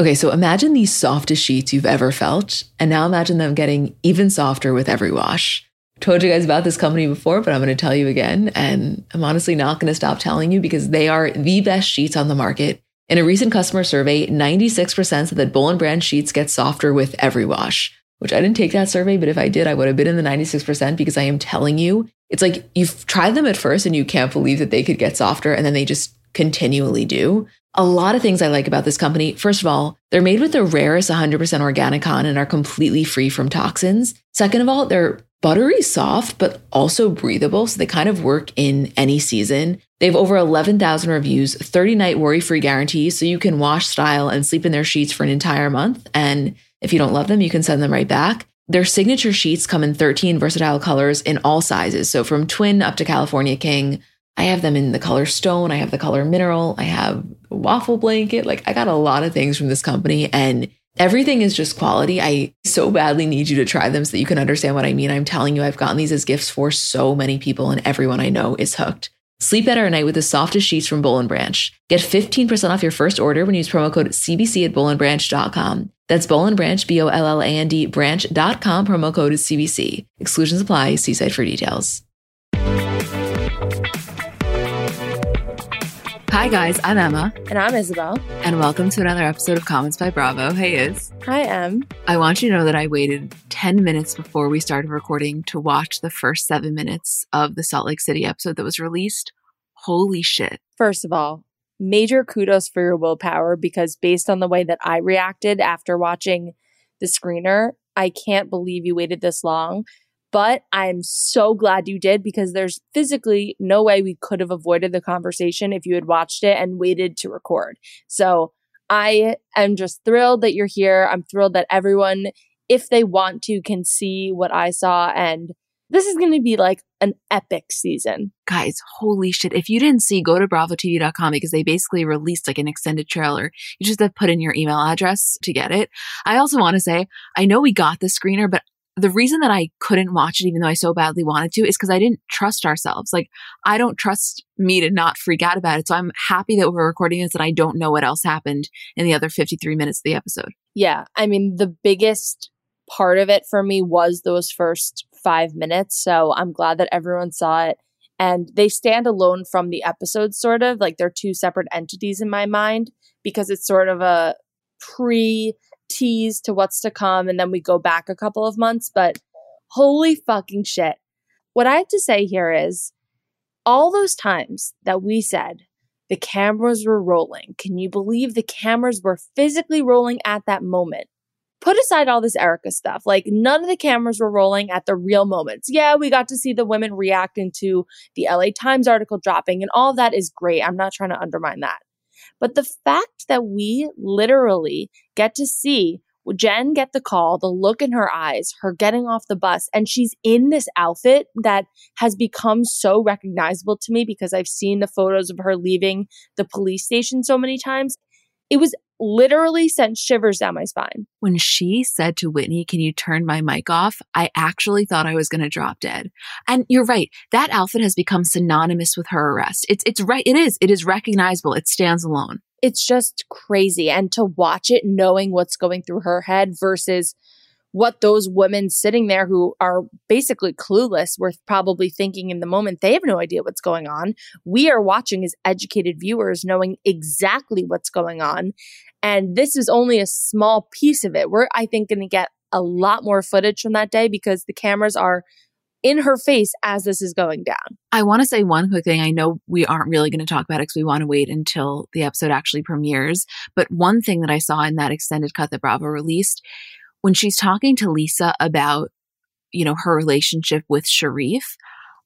Okay, so imagine the softest sheets you've ever felt, and now imagine them getting even softer with every wash. Told you guys about this company before, but I'm going to tell you again. And I'm honestly not going to stop telling you because they are the best sheets on the market. In a recent customer survey, 96% said that Boll brand sheets get softer with every wash, which I didn't take that survey, but if I did, I would have been in the 96% because I am telling you, it's like you've tried them at first and you can't believe that they could get softer and then they just continually do. A lot of things I like about this company. First of all, they're made with the rarest 100% organic cotton and are completely free from toxins. Second of all, they're buttery soft, but also breathable. So they kind of work in any season. They have over 11,000 reviews, 30 night worry free guarantees. So you can wash, style, and sleep in their sheets for an entire month. And if you don't love them, you can send them right back. Their signature sheets come in 13 versatile colors in all sizes. So from twin up to California King. I have them in the color stone. I have the color mineral. I have waffle blanket. Like I got a lot of things from this company and everything is just quality. I so badly need you to try them so that you can understand what I mean. I'm telling you, I've gotten these as gifts for so many people and everyone I know is hooked. Sleep better at night with the softest sheets from Boll & Branch. Get 15% off your first order when you use promo code CBC at bollandbranch.com. That's Boll & Branch, B-O-L-L-A-N-D, branch.com, promo code is CBC. Exclusions apply. See site for details. Hi, guys. I'm Emma. And I'm Isabel. And welcome to another episode of Comments by Bravo. Hey, Is. Hi, Em. I want you to know that I waited 10 minutes before we started recording to watch the first seven minutes of the Salt Lake City episode that was released. Holy shit. First of all, major kudos for your willpower because based on the way that I reacted after watching the screener, I can't believe you waited this long. But I'm so glad you did because there's physically no way we could have avoided the conversation if you had watched it and waited to record. So I am just thrilled that you're here. I'm thrilled that everyone, if they want to, can see what I saw. And this is going to be like an epic season. Guys, holy shit. If you didn't see, go to bravotv.com because they basically released like an extended trailer. You just have to put in your email address to get it. I also want to say, I know we got the screener, but the reason that I couldn't watch it, even though I so badly wanted to, is because I didn't trust ourselves. Like, I don't trust me to not freak out about it. So I'm happy that we're recording this and I don't know what else happened in the other 53 minutes of the episode. Yeah. I mean, the biggest part of it for me was those first five minutes. So I'm glad that everyone saw it. And they stand alone from the episode, sort of like they're two separate entities in my mind because it's sort of a pre tease to what's to come and then we go back a couple of months, but holy fucking shit. What I have to say here is all those times that we said the cameras were rolling, can you believe the cameras were physically rolling at that moment? Put aside all this Erika stuff. Like none of the cameras were rolling at the real moments. Yeah, we got to see the women reacting to the LA Times article dropping and all that is great. I'm not trying to undermine that. But the fact that we literally get to see Jen get the call, the look in her eyes, her getting off the bus, and she's in this outfit that has become so recognizable to me because I've seen the photos of her leaving the police station so many times. It was literally sent shivers down my spine. When she said to Whitney, Can you turn my mic off? I actually thought I was going to drop dead. And you're right. That outfit has become synonymous with her arrest. It's, it's right. It is. It is recognizable. It stands alone. It's just crazy. And to watch it knowing what's going through her head versus what those women sitting there who are basically clueless were probably thinking in the moment. They have no idea what's going on. We are watching as educated viewers knowing exactly what's going on. And this is only a small piece of it. We're, I think, going to get a lot more footage from that day because the cameras are in her face as this is going down. I want to say one quick thing. I know we aren't really going to talk about it because we want to wait until the episode actually premieres. But one thing that I saw in that extended cut that Bravo released when she's talking to Lisa about, you know, her relationship with Sharrieff,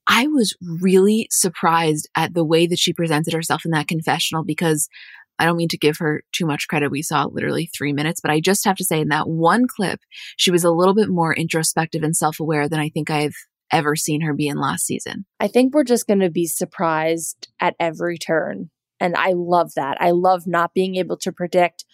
I was really surprised at the way that she presented herself in that confessional because I don't mean to give her too much credit. We saw literally three minutes, but I just have to say in that one clip, she was a little bit more introspective and self aware than I think I've ever seen her be in last season. I think we're just going to be surprised at every turn. And I love that. I love not being able to predict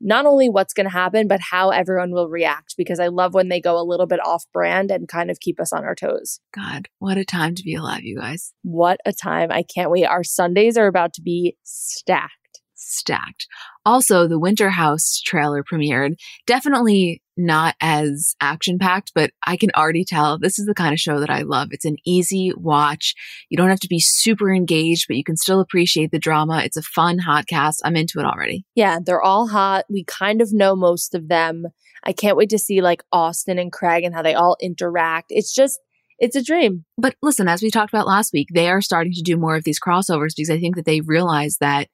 not only what's going to happen, but how everyone will react because I love when they go a little bit off brand and kind of keep us on our toes. God, what a time to be alive, you guys. What a time. I can't wait. Our Sundays are about to be stacked. Stacked. Also, the Winter House trailer premiered. Definitely not as action packed, but I can already tell this is the kind of show that I love. It's an easy watch. You don't have to be super engaged, but you can still appreciate the drama. It's a fun, hot cast. I'm into it already. Yeah, they're all hot. We kind of know most of them. I can't wait to see like Austin and Craig and how they all interact. It's just, it's a dream. But listen, as we talked about last week, they are starting to do more of these crossovers because I think that they realize that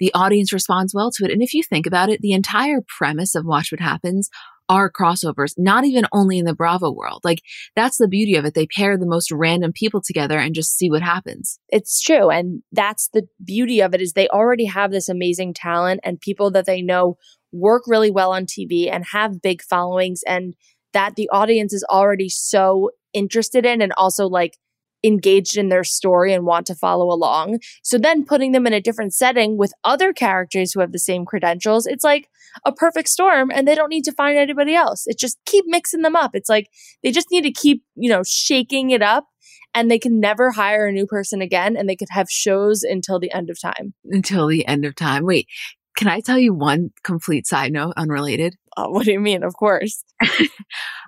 the audience responds well to it. And if you think about it, the entire premise of Watch What Happens are crossovers, not even only in the Bravo world. Like that's the beauty of it. They pair the most random people together and just see what happens. It's true. And that's the beauty of it is they already have this amazing talent and people that they know work really well on TV and have big followings and that the audience is already so interested in and also like engaged in their story and want to follow along. So then putting them in a different setting with other characters who have the same credentials, it's like a perfect storm and they don't need to find anybody else. It's just keep mixing them up. It's like they just need to keep, you know, shaking it up and they can never hire a new person again and they could have shows until the end of time. Until the end of time. Wait, can I tell you one complete side note, unrelated? Uh, what do you mean? Of course.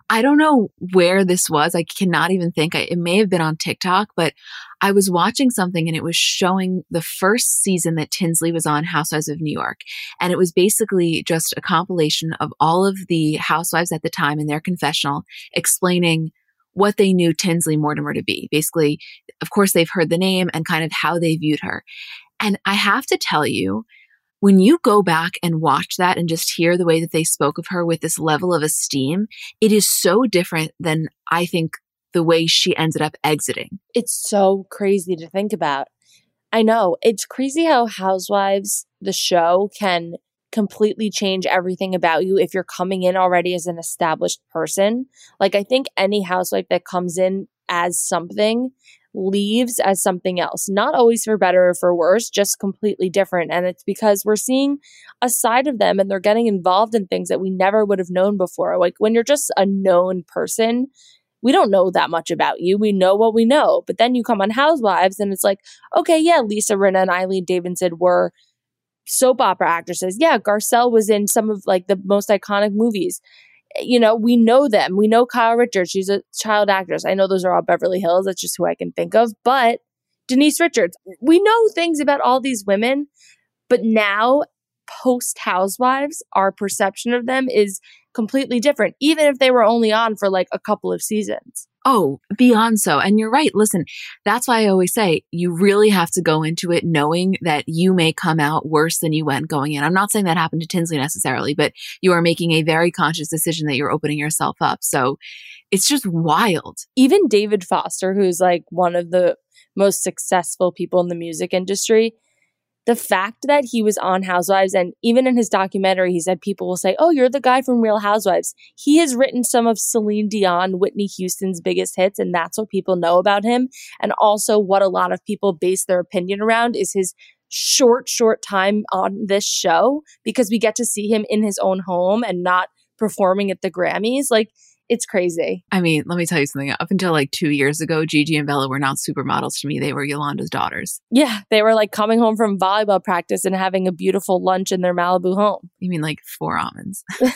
I don't know where this was. I cannot even think. I, it may have been on TikTok, but I was watching something and it was showing the first season that Tinsley was on Housewives of New York. And it was basically just a compilation of all of the housewives at the time in their confessional explaining what they knew Tinsley Mortimer to be. Basically, of course, they've heard the name and kind of how they viewed her. And I have to tell you, when you go back and watch that and just hear the way that they spoke of her with this level of esteem, it is so different than I think the way she ended up exiting. It's so crazy to think about. I know. It's crazy how Housewives, the show, can completely change everything about you if you're coming in already as an established person. Like, I think any housewife that comes in as something leaves as something else, not always for better or for worse, just completely different. And it's because we're seeing a side of them and they're getting involved in things that we never would have known before. Like when you're just a known person, we don't know that much about you. We know what we know. But then you come on Housewives and it's like, okay, yeah, Lisa Rinna and Eileen Davidson were soap opera actresses. Yeah, Garcelle was in some of like the most iconic movies you know, we know them. We know Kyle Richards. She's a child actress. I know those are all Beverly Hills. That's just who I can think of. But Denise Richards, we know things about all these women. But now, post Housewives, our perception of them is completely different, even if they were only on for like a couple of seasons. Oh, beyond so. And you're right. Listen, that's why I always say you really have to go into it knowing that you may come out worse than you went going in. I'm not saying that happened to Tinsley necessarily, but you are making a very conscious decision that you're opening yourself up. So it's just wild. Even David Foster, who's like one of the most successful people in the music industry, the fact that he was on Housewives and even in his documentary, he said people will say, Oh, you're the guy from Real Housewives. He has written some of Celine Dion, Whitney Houston's biggest hits, and that's what people know about him. And also, what a lot of people base their opinion around is his short, short time on this show because we get to see him in his own home and not performing at the Grammys. Like, it's crazy. I mean, let me tell you something. Up until like two years ago, Gigi and Bella were not supermodels to me. They were Yolanda's daughters. Yeah. They were like coming home from volleyball practice and having a beautiful lunch in their Malibu home. You mean like four almonds? if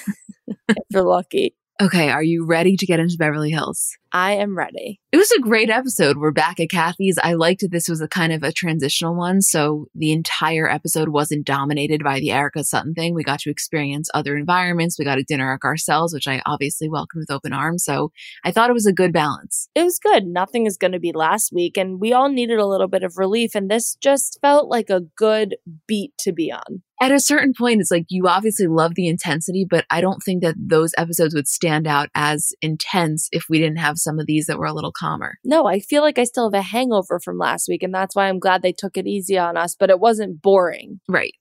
you're lucky. Okay, are you ready to get into Beverly Hills? I am ready. It was a great episode. We're back at Kathy's. I liked this was a kind of a transitional one. So the entire episode wasn't dominated by the Erika Sutton thing. We got to experience other environments. We got a dinner at Garcelle's, which I obviously welcomed with open arms. So I thought it was a good balance. It was good. Nothing is going to be last week. And we all needed a little bit of relief. And this just felt like a good beat to be on at a certain point, it's like you obviously love the intensity, but I don't think that those episodes would stand out as intense if we didn't have some of these that were a little calmer. No, I feel like I still have a hangover from last week, and that's why I'm glad they took it easy on us, but it wasn't boring. Right.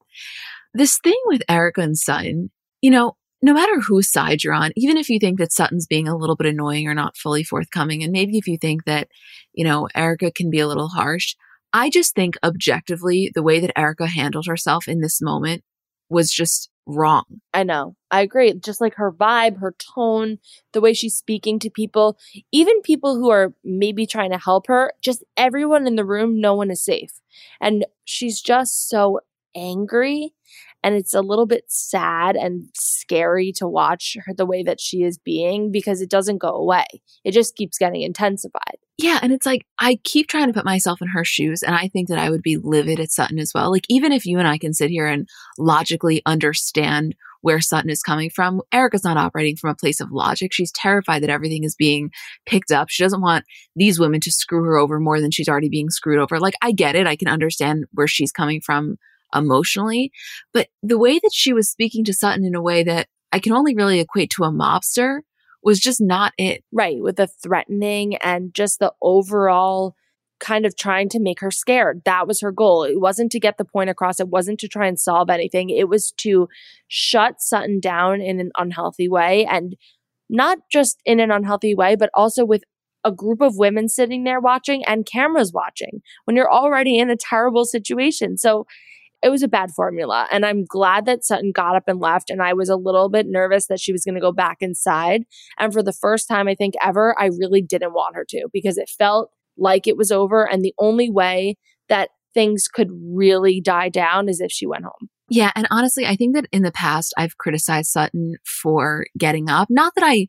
This thing with Erika and Sutton, you know, no matter whose side you're on, even if you think that Sutton's being a little bit annoying or not fully forthcoming, and maybe if you think that, you know, Erika can be a little harsh, I just think objectively, the way that Erika handled herself in this moment was just wrong. I know. I agree. Just like her vibe, her tone, the way she's speaking to people, even people who are maybe trying to help her, just everyone in the room, no one is safe. And she's just so angry. And it's a little bit sad and scary to watch her the way that she is being because it doesn't go away. It just keeps getting intensified. Yeah. And it's like, I keep trying to put myself in her shoes. And I think that I would be livid at Sutton as well. Like, even if you and I can sit here and logically understand where Sutton is coming from, Erika's not operating from a place of logic. She's terrified that everything is being picked up. She doesn't want these women to screw her over more than she's already being screwed over. Like, I get it. I can understand where she's coming from emotionally. But the way that she was speaking to Sutton in a way that I can only really equate to a mobster was just not it. Right. With the threatening and just the overall kind of trying to make her scared. That was her goal. It wasn't to get the point across. It wasn't to try and solve anything. It was to shut Sutton down in an unhealthy way and not just in an unhealthy way, but also with a group of women sitting there watching and cameras watching when you're already in a terrible situation. So it was a bad formula. And I'm glad that Sutton got up and left. And I was a little bit nervous that she was going to go back inside. And for the first time, I think ever, I really didn't want her to because it felt like it was over. And the only way that things could really die down is if she went home. Yeah. And honestly, I think that in the past, I've criticized Sutton for getting up. Not that I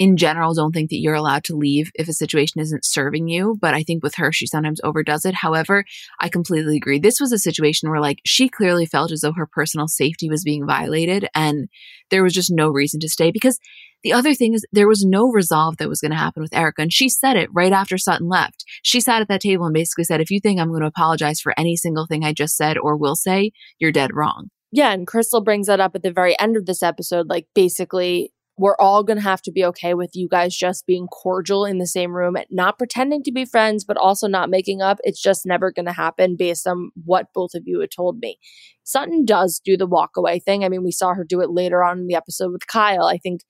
in general don't think that you're allowed to leave if a situation isn't serving you. But I think with her, she sometimes overdoes it. However, I completely agree. This was a situation where like she clearly felt as though her personal safety was being violated and there was just no reason to stay because the other thing is there was no resolve that was going to happen with Erika. And she said it right after Sutton left. She sat at that table and basically said, if you think I'm going to apologize for any single thing I just said or will say, you're dead wrong. Yeah. And Crystal brings that up at the very end of this episode. Like basically, we're all going to have to be okay with you guys just being cordial in the same room, not pretending to be friends, but also not making up. It's just never going to happen based on what both of you had told me. Sutton does do the walk away thing. I mean, we saw her do it later on in the episode with Kyle. I think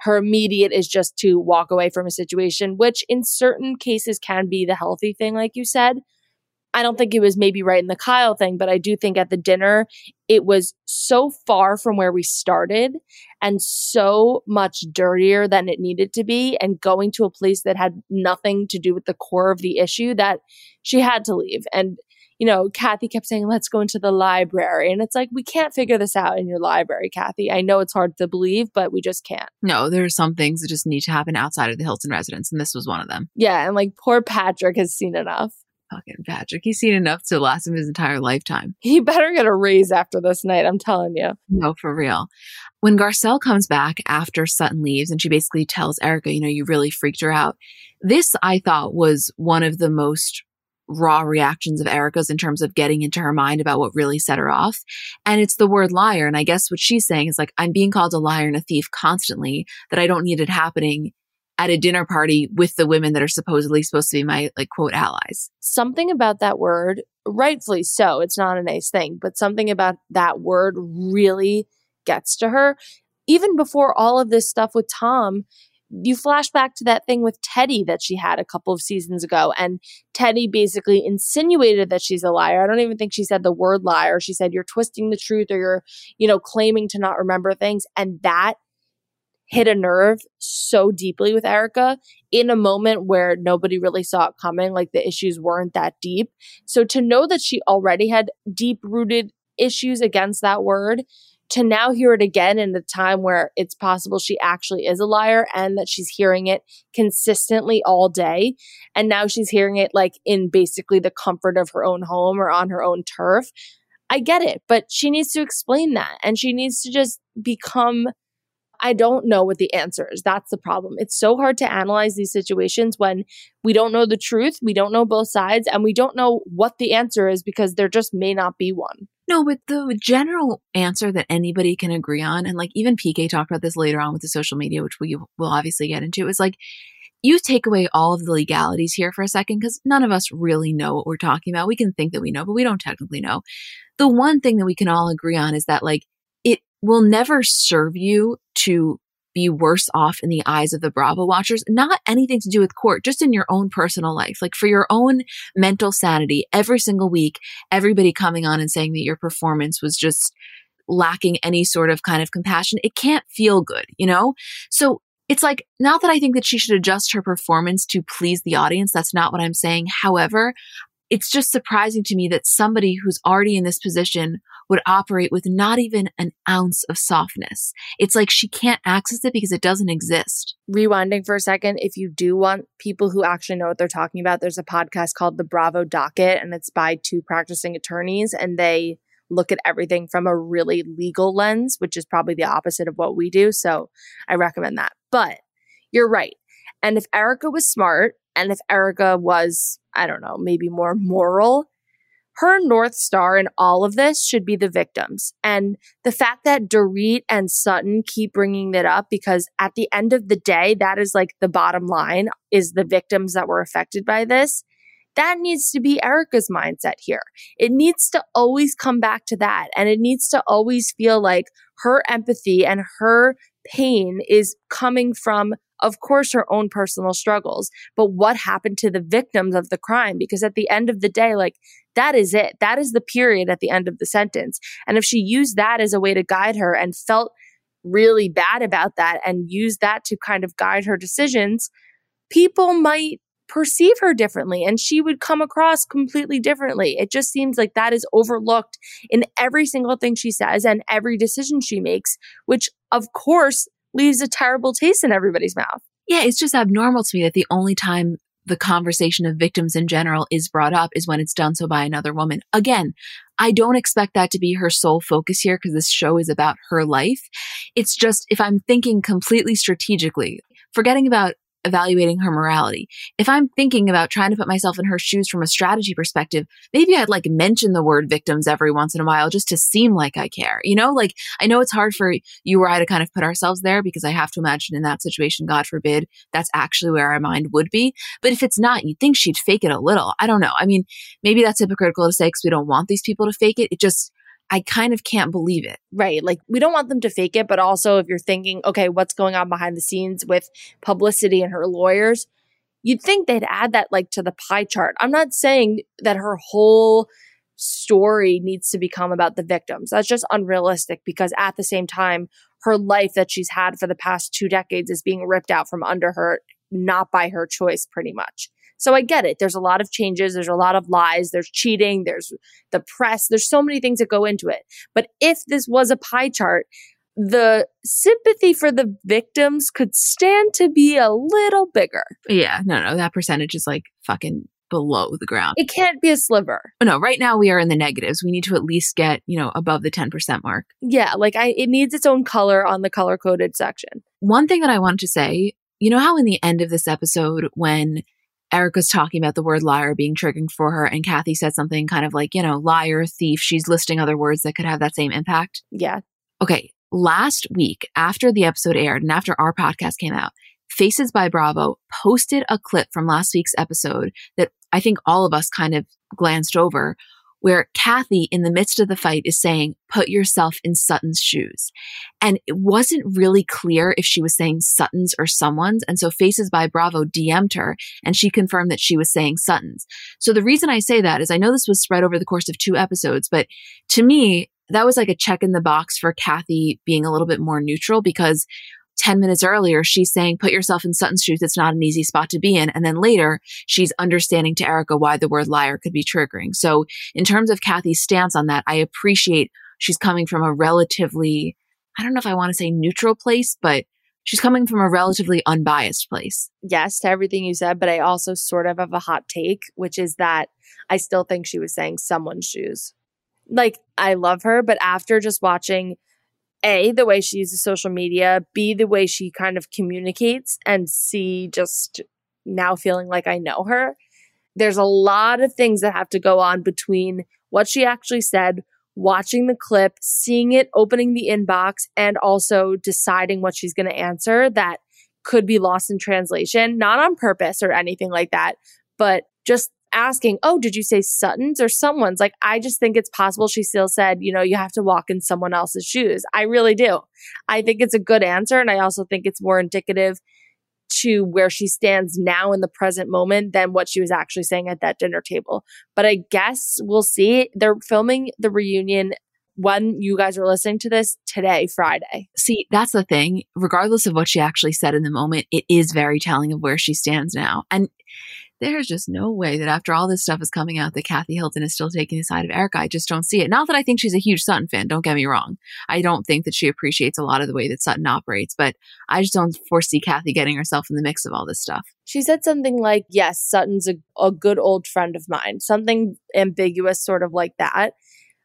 her immediate is just to walk away from a situation, which in certain cases can be the healthy thing, like you said. I don't think it was maybe right in the Kyle thing, but I do think at the dinner, it was so far from where we started and so much dirtier than it needed to be, and going to a place that had nothing to do with the core of the issue that she had to leave. And, you know, Kathy kept saying, let's go into the library. And it's like, we can't figure this out in your library, Kathy. I know it's hard to believe, but we just can't. No, there are some things that just need to happen outside of the Hilton residence. And this was one of them. Yeah. And like poor Patrick has seen enough. Fucking Patrick. He's seen enough to last him his entire lifetime. He better get a raise after this night, I'm telling you. No, for real. When Garcelle comes back after Sutton leaves and she basically tells Erika, you know, you really freaked her out. This I thought was one of the most raw reactions of Erika's in terms of getting into her mind about what really set her off. And it's the word liar. And I guess what she's saying is like, I'm being called a liar and a thief constantly, that I don't need it happening at a dinner party with the women that are supposedly supposed to be my like quote allies. Something about that word, rightfully so, it's not a nice thing, but something about that word really gets to her. Even before all of this stuff with Tom, you flash back to that thing with Teddy that she had a couple of seasons ago, and Teddy basically insinuated that she's a liar. I don't even think she said the word liar. She said, You're twisting the truth or you're, you know, claiming to not remember things. And that hit a nerve so deeply with Erika in a moment where nobody really saw it coming, like the issues weren't that deep. So to know that she already had deep rooted issues against that word, to now hear it again in a time where it's possible she actually is a liar and that she's hearing it consistently all day. And now she's hearing it like in basically the comfort of her own home or on her own turf. I get it, but she needs to explain that and she needs to just become I don't know what the answer is. That's the problem. It's so hard to analyze these situations when we don't know the truth, we don't know both sides, and we don't know what the answer is because there just may not be one. No, but the general answer that anybody can agree on, and like even PK talked about this later on with the social media, which we will obviously get into, is like you take away all of the legalities here for a second because none of us really know what we're talking about. We can think that we know, but we don't technically know. The one thing that we can all agree on is that like will never serve you to be worse off in the eyes of the Bravo watchers. Not anything to do with court, just in your own personal life. Like for your own mental sanity, every single week, everybody coming on and saying that your performance was just lacking any sort of kind of compassion. It can't feel good, you know? So it's like, not that I think that she should adjust her performance to please the audience. That's not what I'm saying. However, it's just surprising to me that somebody who's already in this position would operate with not even an ounce of softness. It's like she can't access it because it doesn't exist. Rewinding for a second, if you do want people who actually know what they're talking about, there's a podcast called The Bravo Docket, and it's by two practicing attorneys, and they look at everything from a really legal lens, which is probably the opposite of what we do. So I recommend that. But you're right. And if Erika was smart, and if Erika was, I don't know, maybe more moral, her North Star in all of this should be the victims. And the fact that Dorit and Sutton keep bringing that up because at the end of the day, that is like the bottom line is the victims that were affected by this. That needs to be Erika's mindset here. It needs to always come back to that. And it needs to always feel like her empathy and her pain is coming from of course, her own personal struggles, but what happened to the victims of the crime? Because at the end of the day, like that is it. That is the period at the end of the sentence. And if she used that as a way to guide her and felt really bad about that and used that to kind of guide her decisions, people might perceive her differently and she would come across completely differently. It just seems like that is overlooked in every single thing she says and every decision she makes, which of course leaves a terrible taste in everybody's mouth. Yeah, it's just abnormal to me that the only time the conversation of victims in general is brought up is when it's done so by another woman. Again, I don't expect that to be her sole focus here because this show is about her life. It's just if I'm thinking completely strategically, forgetting about evaluating her morality. If I'm thinking about trying to put myself in her shoes from a strategy perspective, maybe I'd like mention the word victims every once in a while just to seem like I care. You know, like I know it's hard for you or I to kind of put ourselves there because I have to imagine in that situation, God forbid, that's actually where our mind would be. But if it's not, you'd think she'd fake it a little. I don't know. I mean, maybe that's hypocritical to say because we don't want these people to fake it. It just, I kind of can't believe it. Right. Like we don't want them to fake it, but also if you're thinking, okay, what's going on behind the scenes with publicity and her lawyers, you'd think they'd add that like to the pie chart. I'm not saying that her whole story needs to become about the victims. That's just unrealistic because at the same time, her life that she's had for the past two decades is being ripped out from under her, not by her choice, pretty much. So I get it. There's a lot of changes. There's a lot of lies. There's cheating. There's the press. There's so many things that go into it. But if this was a pie chart, the sympathy for the victims could stand to be a little bigger. Yeah, no, no, that percentage is like fucking below the ground. It can't be a sliver. Oh, no, right now we are in the negatives. We need to at least get, you know, above the 10% mark. Yeah, like I it needs its own color on the color coded section. One thing that I wanted to say, you know how in the end of this episode when Erika's talking about the word liar being triggering for her, and Kathy said something kind of like, you know, liar, thief. She's listing other words that could have that same impact. Yeah. Okay. Last week, after the episode aired and after our podcast came out, Faces by Bravo posted a clip from last week's episode that I think all of us kind of glanced over where Kathy, in the midst of the fight, is saying, put yourself in Sutton's shoes. And it wasn't really clear if she was saying Sutton's or someone's. And so Faces by Bravo DM'd her and she confirmed that she was saying Sutton's. So the reason I say that is I know this was spread over the course of two episodes, but to me, that was like a check in the box for Kathy being a little bit more neutral because 10 minutes earlier, she's saying, put yourself in Sutton's shoes. It's not an easy spot to be in. And then later, she's understanding to Erika why the word liar could be triggering. So in terms of Kathy's stance on that, I appreciate she's coming from a relatively, I don't know if I want to say neutral place, but she's coming from a relatively unbiased place. Yes, to everything you said, but I also sort of have a hot take, which is that I still think she was saying someone's shoes. Like, I love her, but after just watching a, the way she uses social media, B, the way she kind of communicates, and C, just now feeling like I know her. There's a lot of things that have to go on between what she actually said, watching the clip, seeing it, opening the inbox, and also deciding what she's going to answer that could be lost in translation, not on purpose or anything like that, but just asking, Oh, did you say Sutton's or someone's? Like, I just think it's possible she still said, you know, you have to walk in someone else's shoes. I really do. I think it's a good answer. And I also think it's more indicative to where she stands now in the present moment than what she was actually saying at that dinner table. But I guess we'll see. They're filming the reunion when you guys are listening to this today, Friday. See, that's the thing. Regardless of what she actually said in the moment, it is very telling of where she stands now. And there's just no way that after all this stuff is coming out that Kathy Hilton is still taking the side of Erika. I just don't see it. Not that I think she's a huge Sutton fan, don't get me wrong. I don't think that she appreciates a lot of the way that Sutton operates, but I just don't foresee Kathy getting herself in the mix of all this stuff. She said something like, Yes, Sutton's a, a good old friend of mine, something ambiguous, sort of like that.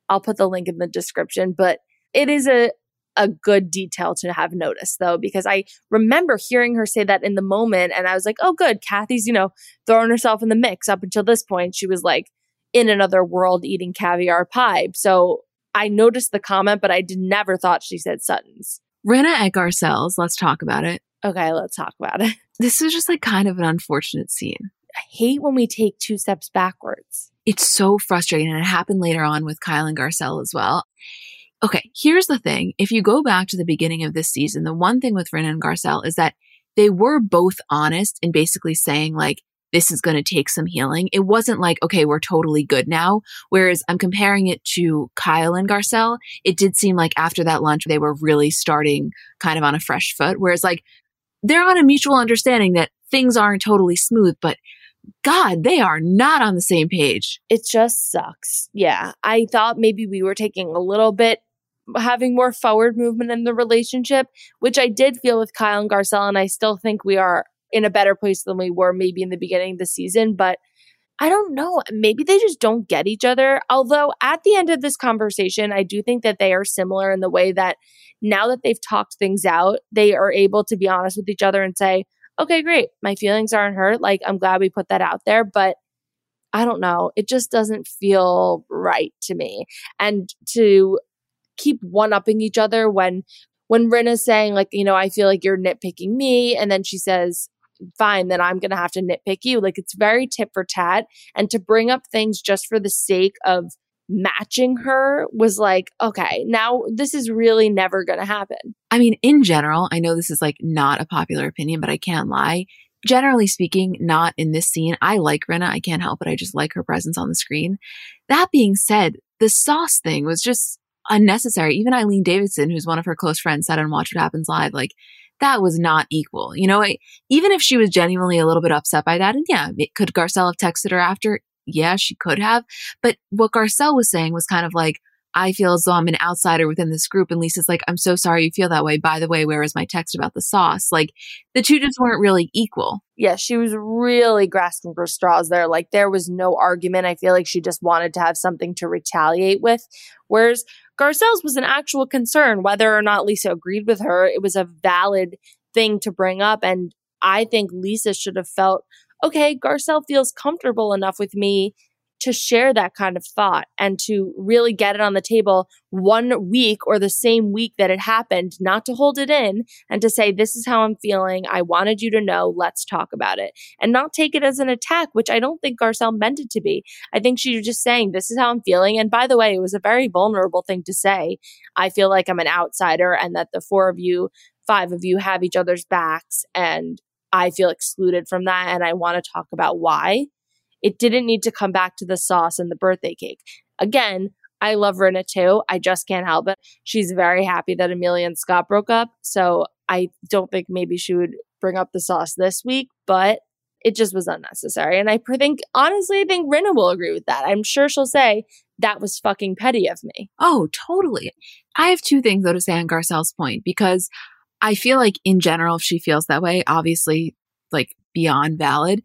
I'll put the link in the description, but it is a, a good detail to have noticed though, because I remember hearing her say that in the moment and I was like, oh, good. Kathy's, you know, throwing herself in the mix up until this point. She was like in another world eating caviar pie. So I noticed the comment, but I did never thought she said Sutton's. Rinna at Garcelle's, let's talk about it. Okay, let's talk about it. This is just like kind of an unfortunate scene. I hate when we take two steps backwards. It's so frustrating. And it happened later on with Kyle and Garcelle as well. Okay, here's the thing. If you go back to the beginning of this season, the one thing with Rinna and Garcelle is that they were both honest in basically saying like, this is going to take some healing. It wasn't like, okay, we're totally good now. Whereas I'm comparing it to Kyle and Garcelle. It did seem like after that lunch, they were really starting kind of on a fresh foot. Whereas like they're on a mutual understanding that things aren't totally smooth, but God, they are not on the same page. It just sucks. Yeah. I thought maybe we were taking a little bit having more forward movement in the relationship, which I did feel with Kyle and Garcelle. And I still think we are in a better place than we were maybe in the beginning of the season. But I don't know. Maybe they just don't get each other. Although at the end of this conversation, I do think that they are similar in the way that now that they've talked things out, they are able to be honest with each other and say, okay, great. My feelings aren't hurt. Like, I'm glad we put that out there. But I don't know. It just doesn't feel right to me. And to keep one upping each other when when Rinna's saying like, you know, I feel like you're nitpicking me, and then she says, fine, then I'm gonna have to nitpick you. Like it's very tit for tat. And to bring up things just for the sake of matching her was like, okay, now this is really never gonna happen. I mean, in general, I know this is like not a popular opinion, but I can't lie. Generally speaking, not in this scene. I like Rinna. I can't help it. I just like her presence on the screen. That being said, the sauce thing was just unnecessary. Even Eileen Davidson, who's one of her close friends, said on Watch What Happens Live, like, that was not equal. You know, even if she was genuinely a little bit upset by that, and yeah, could Garcelle have texted her after? Yeah, she could have. But what Garcelle was saying was kind of like, I feel as though I'm an outsider within this group. And Lisa's like, I'm so sorry you feel that way. By the way, where is my text about the sauce? Like the two just weren't really equal. Yeah, she was really grasping for straws there. Like there was no argument. I feel like she just wanted to have something to retaliate with. Whereas Garcelle's was an actual concern, whether or not Lisa agreed with her. It was a valid thing to bring up. And I think Lisa should have felt, okay, Garcelle feels comfortable enough with me to share that kind of thought and to really get it on the table one week or the same week that it happened, not to hold it in and to say, This is how I'm feeling. I wanted you to know. Let's talk about it. And not take it as an attack, which I don't think Garcelle meant it to be. I think she was just saying, This is how I'm feeling. And by the way, it was a very vulnerable thing to say. I feel like I'm an outsider and that the four of you, five of you have each other's backs. And I feel excluded from that. And I want to talk about why. It didn't need to come back to the sauce and the birthday cake. Again, I love Rinna too. I just can't help it. She's very happy that Amelia and Scott broke up. So I don't think maybe she would bring up the sauce this week, but it just was unnecessary. And I think, honestly, I think Rinna will agree with that. I'm sure she'll say, that was fucking petty of me. Oh, totally. I have two things though to say on Garcelle's point because I feel like in general, if she feels that way, obviously, like beyond valid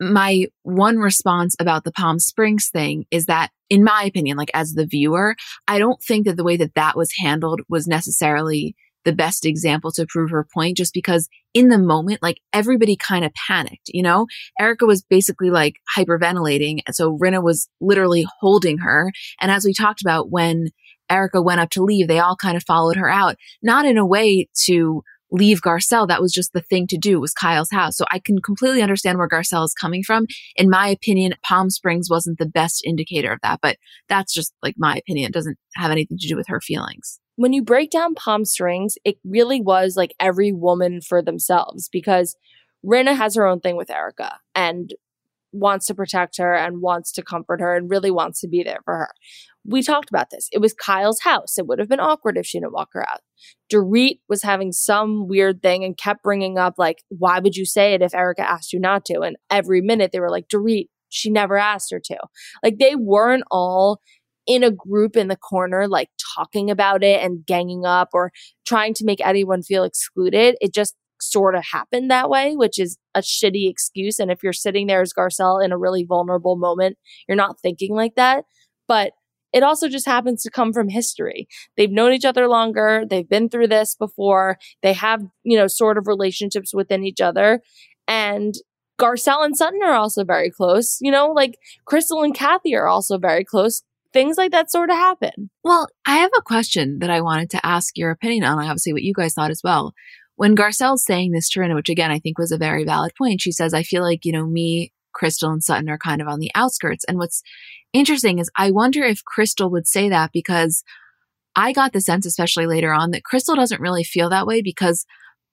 my one response about the Palm Springs thing is that, in my opinion, like as the viewer, I don't think that the way that that was handled was necessarily the best example to prove her point just because in the moment, like everybody kind of panicked, you know? Erika was basically like hyperventilating. And so Rinna was literally holding her. And as we talked about when Erika went up to leave, they all kind of followed her out, not in a way to leave Garcelle. That was just the thing to do was Kyle's house. So I can completely understand where Garcelle is coming from. In my opinion, Palm Springs wasn't the best indicator of that, but that's just like my opinion. It doesn't have anything to do with her feelings. When you break down Palm Springs, it really was like every woman for themselves because Rinna has her own thing with Erika and wants to protect her and wants to comfort her and really wants to be there for her. We talked about this. It was Kyle's house. It would have been awkward if she didn't walk her out. Dorit was having some weird thing and kept bringing up, like, why would you say it if Erika asked you not to? And every minute they were like, Dorit, she never asked her to. Like, they weren't all in a group in the corner, like talking about it and ganging up or trying to make anyone feel excluded. It just sort of happened that way, which is a shitty excuse. And if you're sitting there as Garcelle in a really vulnerable moment, you're not thinking like that. But it also just happens to come from history. They've known each other longer. They've been through this before. They have, you know, sort of relationships within each other. And Garcelle and Sutton are also very close. You know, like Crystal and Kathy are also very close. Things like that sort of happen. Well, I have a question that I wanted to ask your opinion on, obviously what you guys thought as well. When Garcelle's saying this to Rinna, which again, I think was a very valid point, she says, I feel like, you know, me, Crystal and Sutton are kind of on the outskirts. And what's interesting is I wonder if Crystal would say that because I got the sense, especially later on, that Crystal doesn't really feel that way because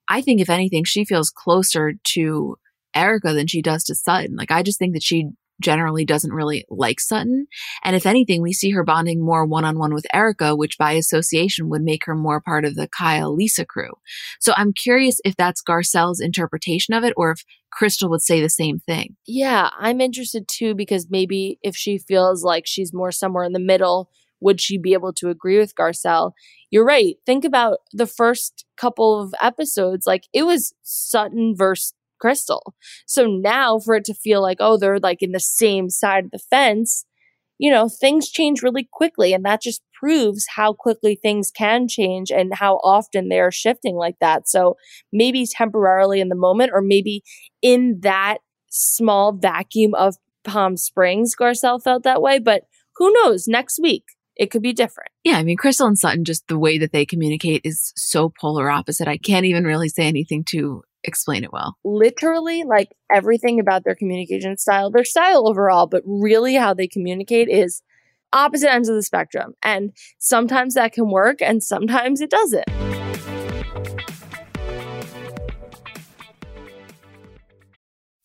I think if anything, she feels closer to Erika than she does to Sutton. Like I just think that she generally doesn't really like Sutton. And if anything, we see her bonding more one on one with Erika, which by association would make her more part of the Kyle Lisa crew. So I'm curious if that's Garcelle's interpretation of it or if Crystal would say the same thing. Yeah, I'm interested too because maybe if she feels like she's more somewhere in the middle, would she be able to agree with Garcelle? You're right. Think about the first couple of episodes. Like it was Sutton versus Crystal. So now for it to feel like, oh, they're like in the same side of the fence, you know, things change really quickly. And that just proves how quickly things can change and how often they're shifting like that. So maybe temporarily in the moment, or maybe in that small vacuum of Palm Springs, Garcelle felt that way. But who knows? Next week, it could be different. Yeah, I mean, Crystal and Sutton, just the way that they communicate is so polar opposite. I can't even really say anything to explain it well. Literally, like everything about their communication style, their style overall, but really how they communicate is opposite ends of the spectrum. And sometimes that can work and sometimes it doesn't.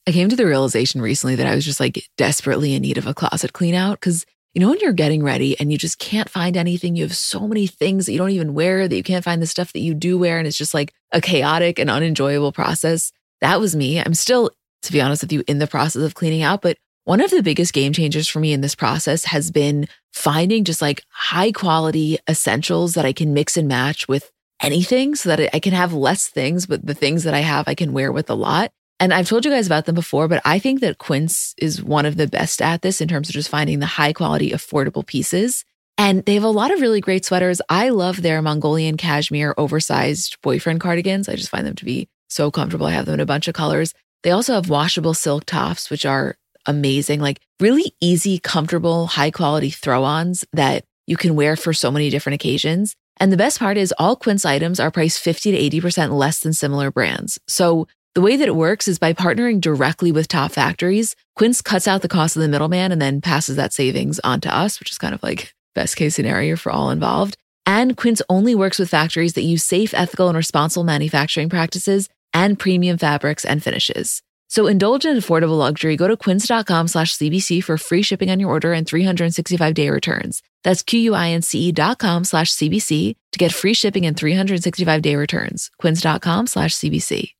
I came to the realization recently that I was just like desperately in need of a closet clean out because you know, when you're getting ready and you just can't find anything, you have so many things that you don't even wear, that you can't find the stuff that you do wear. And it's just like a chaotic and unenjoyable process. That was me. I'm still, to be honest with you, in the process of cleaning out. But one of the biggest game changers for me in this process has been finding just like high quality essentials that I can mix and match with anything so that I can have less things, but the things that I have, I can wear with a lot. And I've told you guys about them before, but I think that Quince is one of the best at this in terms of just finding the high quality, affordable pieces. And they have a lot of really great sweaters. I love their Mongolian cashmere oversized boyfriend cardigans. I just find them to be so comfortable. I have them in a bunch of colors. They also have washable silk tops, which are amazing, like really easy, comfortable, high quality throw ons that you can wear for so many different occasions. And the best part is all Quince items are priced 50 to 80% less than similar brands. So the way that it works is by partnering directly with top factories, Quince cuts out the cost of the middleman and then passes that savings on to us, which is kind of like best case scenario for all involved. And Quince only works with factories that use safe, ethical, and responsible manufacturing practices and premium fabrics and finishes. So indulge in affordable luxury. Go to quince.com slash CBC for free shipping on your order and 365 day returns. That's Q-U-I-N-C-E dot com slash CBC to get free shipping and 365 day returns. Quince.com slash CBC.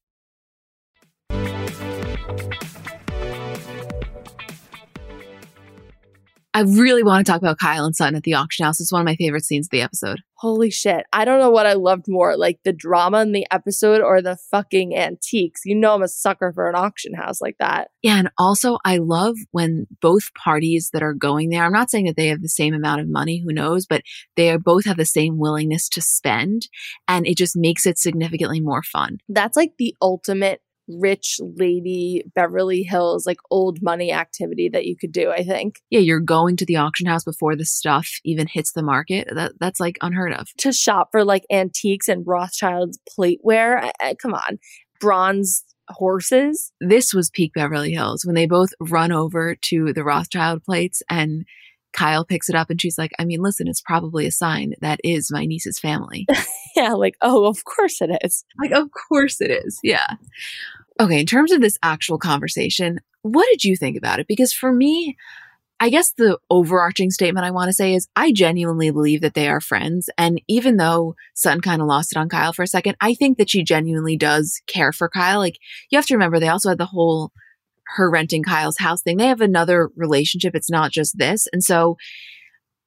I really want to talk about Kyle and Sutton at the auction house. It's one of my favorite scenes of the episode. Holy shit. I don't know what I loved more, like the drama in the episode or the fucking antiques. You know, I'm a sucker for an auction house like that. Yeah. And also, I love when both parties that are going there, I'm not saying that they have the same amount of money, who knows, but they are both have the same willingness to spend. And it just makes it significantly more fun. That's like the ultimate rich lady Beverly Hills like old money activity that you could do, I think. Yeah, you're going to the auction house before the stuff even hits the market. That that's like unheard of. To shop for like antiques and Rothschild's plateware. I, I, come on. Bronze horses. This was peak Beverly Hills when they both run over to the Rothschild plates and Kyle picks it up and she's like, I mean, listen, it's probably a sign that is my niece's family. yeah, like, oh, of course it is. Like, of course it is. Yeah. Okay, in terms of this actual conversation, What did you think about it? Because for me, I guess the overarching statement I want to say is I genuinely believe that they are friends. And even though Sutton kind of lost it on Kyle for a second, I think that she genuinely does care for Kyle. Like you have to remember they also had the whole her renting Kyle's house thing. They have another relationship. It's not just this. And so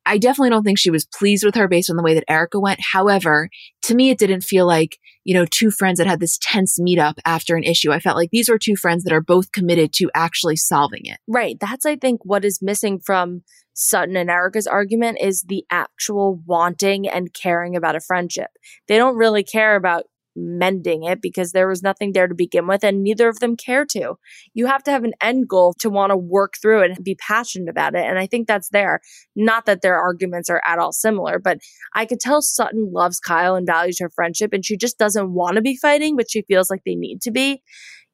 I definitely don't think she was pleased with her based on the way that Erika went. However, to me, it didn't feel like, you know, two friends that had this tense meetup after an issue. I felt like these were two friends that are both committed to actually solving it. Right. That's, I think, what is missing from Sutton and Erika's argument is the actual wanting and caring about a friendship. They don't really care about mending it because there was nothing there to begin with and neither of them care to. You have to have an end goal to want to work through it and be passionate about it. And I think that's there. Not that their arguments are at all similar, but I could tell Sutton loves Kyle and values her friendship and she just doesn't want to be fighting, but she feels like they need to be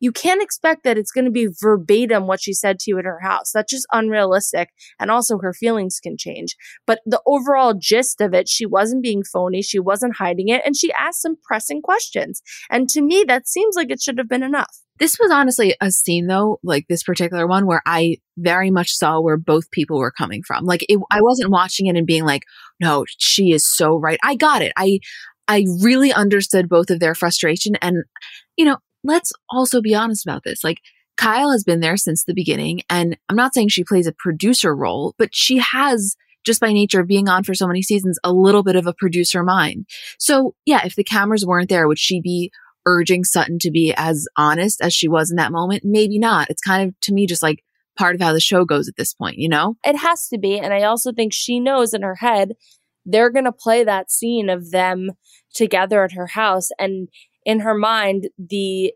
you can't expect that it's going to be verbatim what she said to you at her house. That's just unrealistic. And also her feelings can change. But the overall gist of it, she wasn't being phony. She wasn't hiding it. And she asked some pressing questions. And to me, that seems like it should have been enough. This was honestly a scene though, like this particular one where I very much saw where both people were coming from. Like it, I wasn't watching it and being like, no, she is so right. I got it. I, I really understood both of their frustration. And, you know, let's also be honest about this. Like, Kyle has been there since the beginning. And I'm not saying she plays a producer role, but she has, just by nature of being on for so many seasons, a little bit of a producer mind. So, yeah, if the cameras weren't there, would she be urging Sutton to be as honest as she was in that moment? Maybe not. It's kind of, to me, just like part of how the show goes at this point, you know? It has to be. And I also think she knows in her head they're going to play that scene of them together at her house. And in her mind, the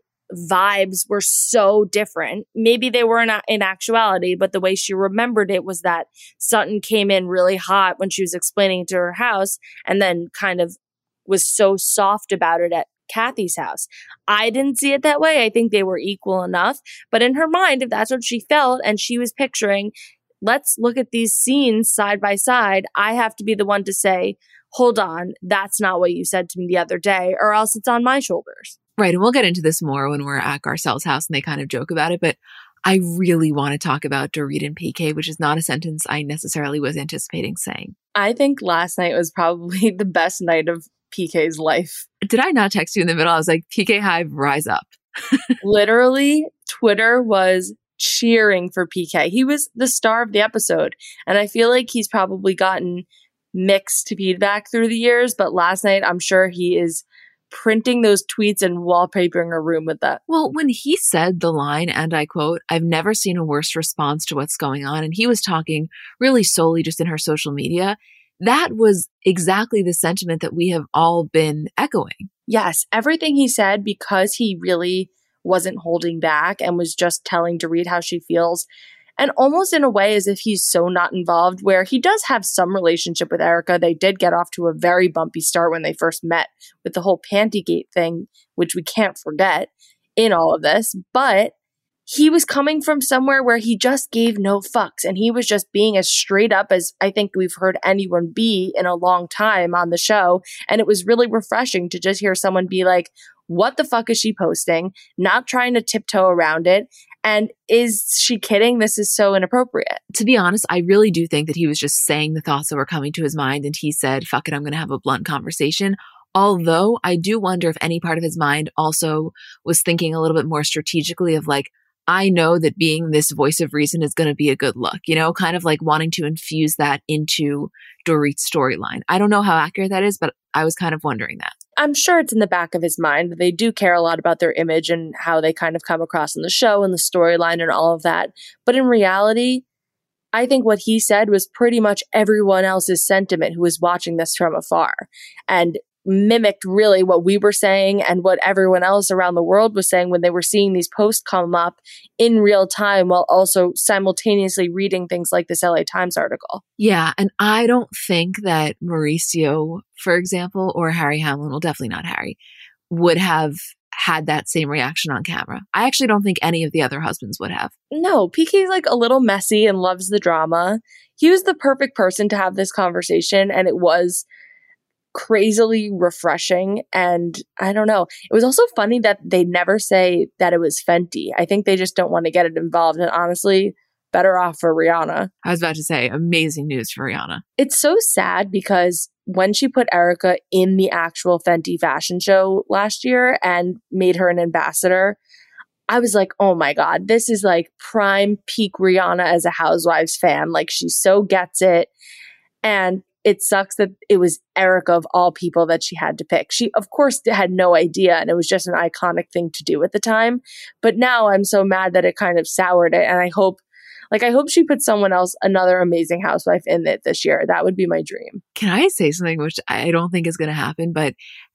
vibes were so different. Maybe they were not in actuality, but the way she remembered it was that Sutton came in really hot when she was explaining to her house and then kind of was so soft about it at Kathy's house. I didn't see it that way. I think they were equal enough. But in her mind, if that's what she felt and she was picturing, let's look at these scenes side by side. I have to be the one to say, hold on, that's not what you said to me the other day, or else it's on my shoulders. Right. And we'll get into this more when we're at Garcelle's house and they kind of joke about it. But I really want to talk about Dorit and PK, which is not a sentence I necessarily was anticipating saying. I think last night was probably the best night of PK's life. Did I not text you in the middle? I was like, PK Hive, rise up. Literally, Twitter was cheering for PK. He was the star of the episode. And I feel like he's probably gotten mixed feedback through the years, but last night I'm sure he is printing those tweets and wallpapering a room with that. Well, when he said the line, and I quote, I've never seen a worse response to what's going on, and he was talking really solely just in her social media, that was exactly the sentiment that we have all been echoing. Yes, everything he said, because he really wasn't holding back and was just telling Dorit how she feels and almost in a way as if he's so not involved, where he does have some relationship with Erika. They did get off to a very bumpy start when they first met with the whole Pantygate thing, which we can't forget in all of this. But he was coming from somewhere where he just gave no fucks and he was just being as straight up as I think we've heard anyone be in a long time on the show. And it was really refreshing to just hear someone be like, what the fuck is she posting? Not trying to tiptoe around it. And is she kidding? This is so inappropriate. To be honest, I really do think that he was just saying the thoughts that were coming to his mind and he said, fuck it, I'm going to have a blunt conversation. Although I do wonder if any part of his mind also was thinking a little bit more strategically of like, I know that being this voice of reason is going to be a good look, you know, kind of like wanting to infuse that into Dorit's storyline. I don't know how accurate that is, but I was kind of wondering that. I'm sure it's in the back of his mind. That they do care a lot about their image and how they kind of come across in the show and the storyline and all of that. But in reality, I think what he said was pretty much everyone else's sentiment who was watching this from afar. And mimicked really what we were saying and what everyone else around the world was saying when they were seeing these posts come up in real time while also simultaneously reading things like this LA Times article. Yeah. And I don't think that Mauricio, for example, or Harry Hamlin, well, definitely not Harry, would have had that same reaction on camera. I actually don't think any of the other husbands would have. No, PK's like a little messy and loves the drama. He was the perfect person to have this conversation, and it was crazily refreshing. And I don't know. It was also funny that they never say that it was Fenty. I think they just don't want to get it involved. And honestly, better off for Rihanna. I was about to say, amazing news for Rihanna. It's so sad because when she put Erika in the actual Fenty fashion show last year and made her an ambassador, I was like, oh my God, this is like prime peak Rihanna as a Housewives fan. Like she so gets it. And it sucks that it was Erika of all people that she had to pick. She, of course, had no idea, and it was just an iconic thing to do at the time. But now I'm so mad that it kind of soured it. And I hope, like, I hope she put someone else, another amazing housewife in it this year. That would be my dream. Can I say something which I don't think is going to happen? But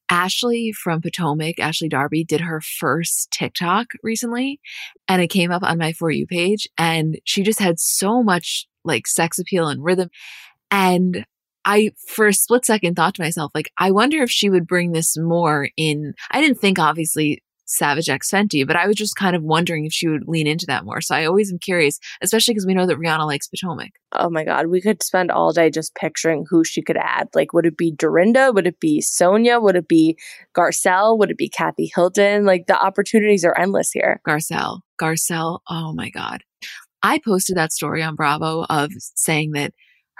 Ashley from Potomac, Ashley Darby, did her first TikTok recently, and it came up on my For You page, and she just had so much like sex appeal and rhythm. And I, for a split second, thought to myself, like, I wonder if she would bring this more in. I didn't think, obviously, Savage X Fenty, but I was just kind of wondering if she would lean into that more. So I always am curious, especially because we know that Rihanna likes Potomac. Oh my God. We could spend all day just picturing who she could add. Like, would it be Dorinda? Would it be Sonja? Would it be Garcelle? Would it be Kathy Hilton? Like, the opportunities are endless here. Garcelle. Garcelle. Oh my God. I posted that story on Bravo of saying that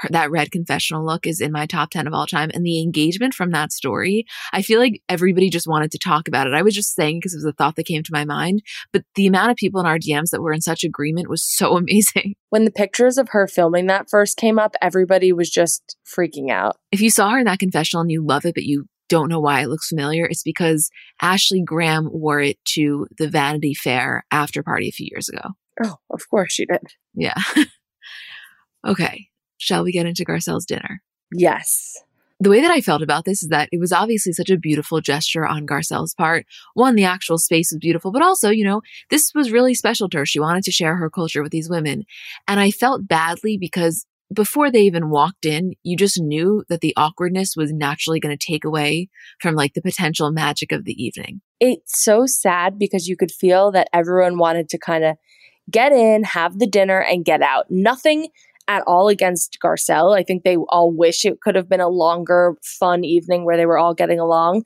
that red confessional look is in my top 10 of all time. And the engagement from that story, I feel like everybody just wanted to talk about it. I was just saying because it was a thought that came to my mind, but the amount of people in our DMs that were in such agreement was so amazing. When the pictures of her filming that first came up, everybody was just freaking out. If you saw her in that confessional and you love it, but you don't know why it looks familiar, it's because Ashley Graham wore it to the Vanity Fair after party a few years ago. Oh, of course she did. Yeah. okay shall we get into Garcelle's dinner? Yes. The way that I felt about this is that it was obviously such a beautiful gesture on Garcelle's part. One, the actual space was beautiful, but also, you know, this was really special to her. She wanted to share her culture with these women. And I felt badly because before they even walked in, you just knew that the awkwardness was naturally going to take away from like the potential magic of the evening. It's so sad because you could feel that everyone wanted to kind of get in, have the dinner, and get out. Nothing at all against Garcelle. I think they all wish it could have been a longer, fun evening where they were all getting along.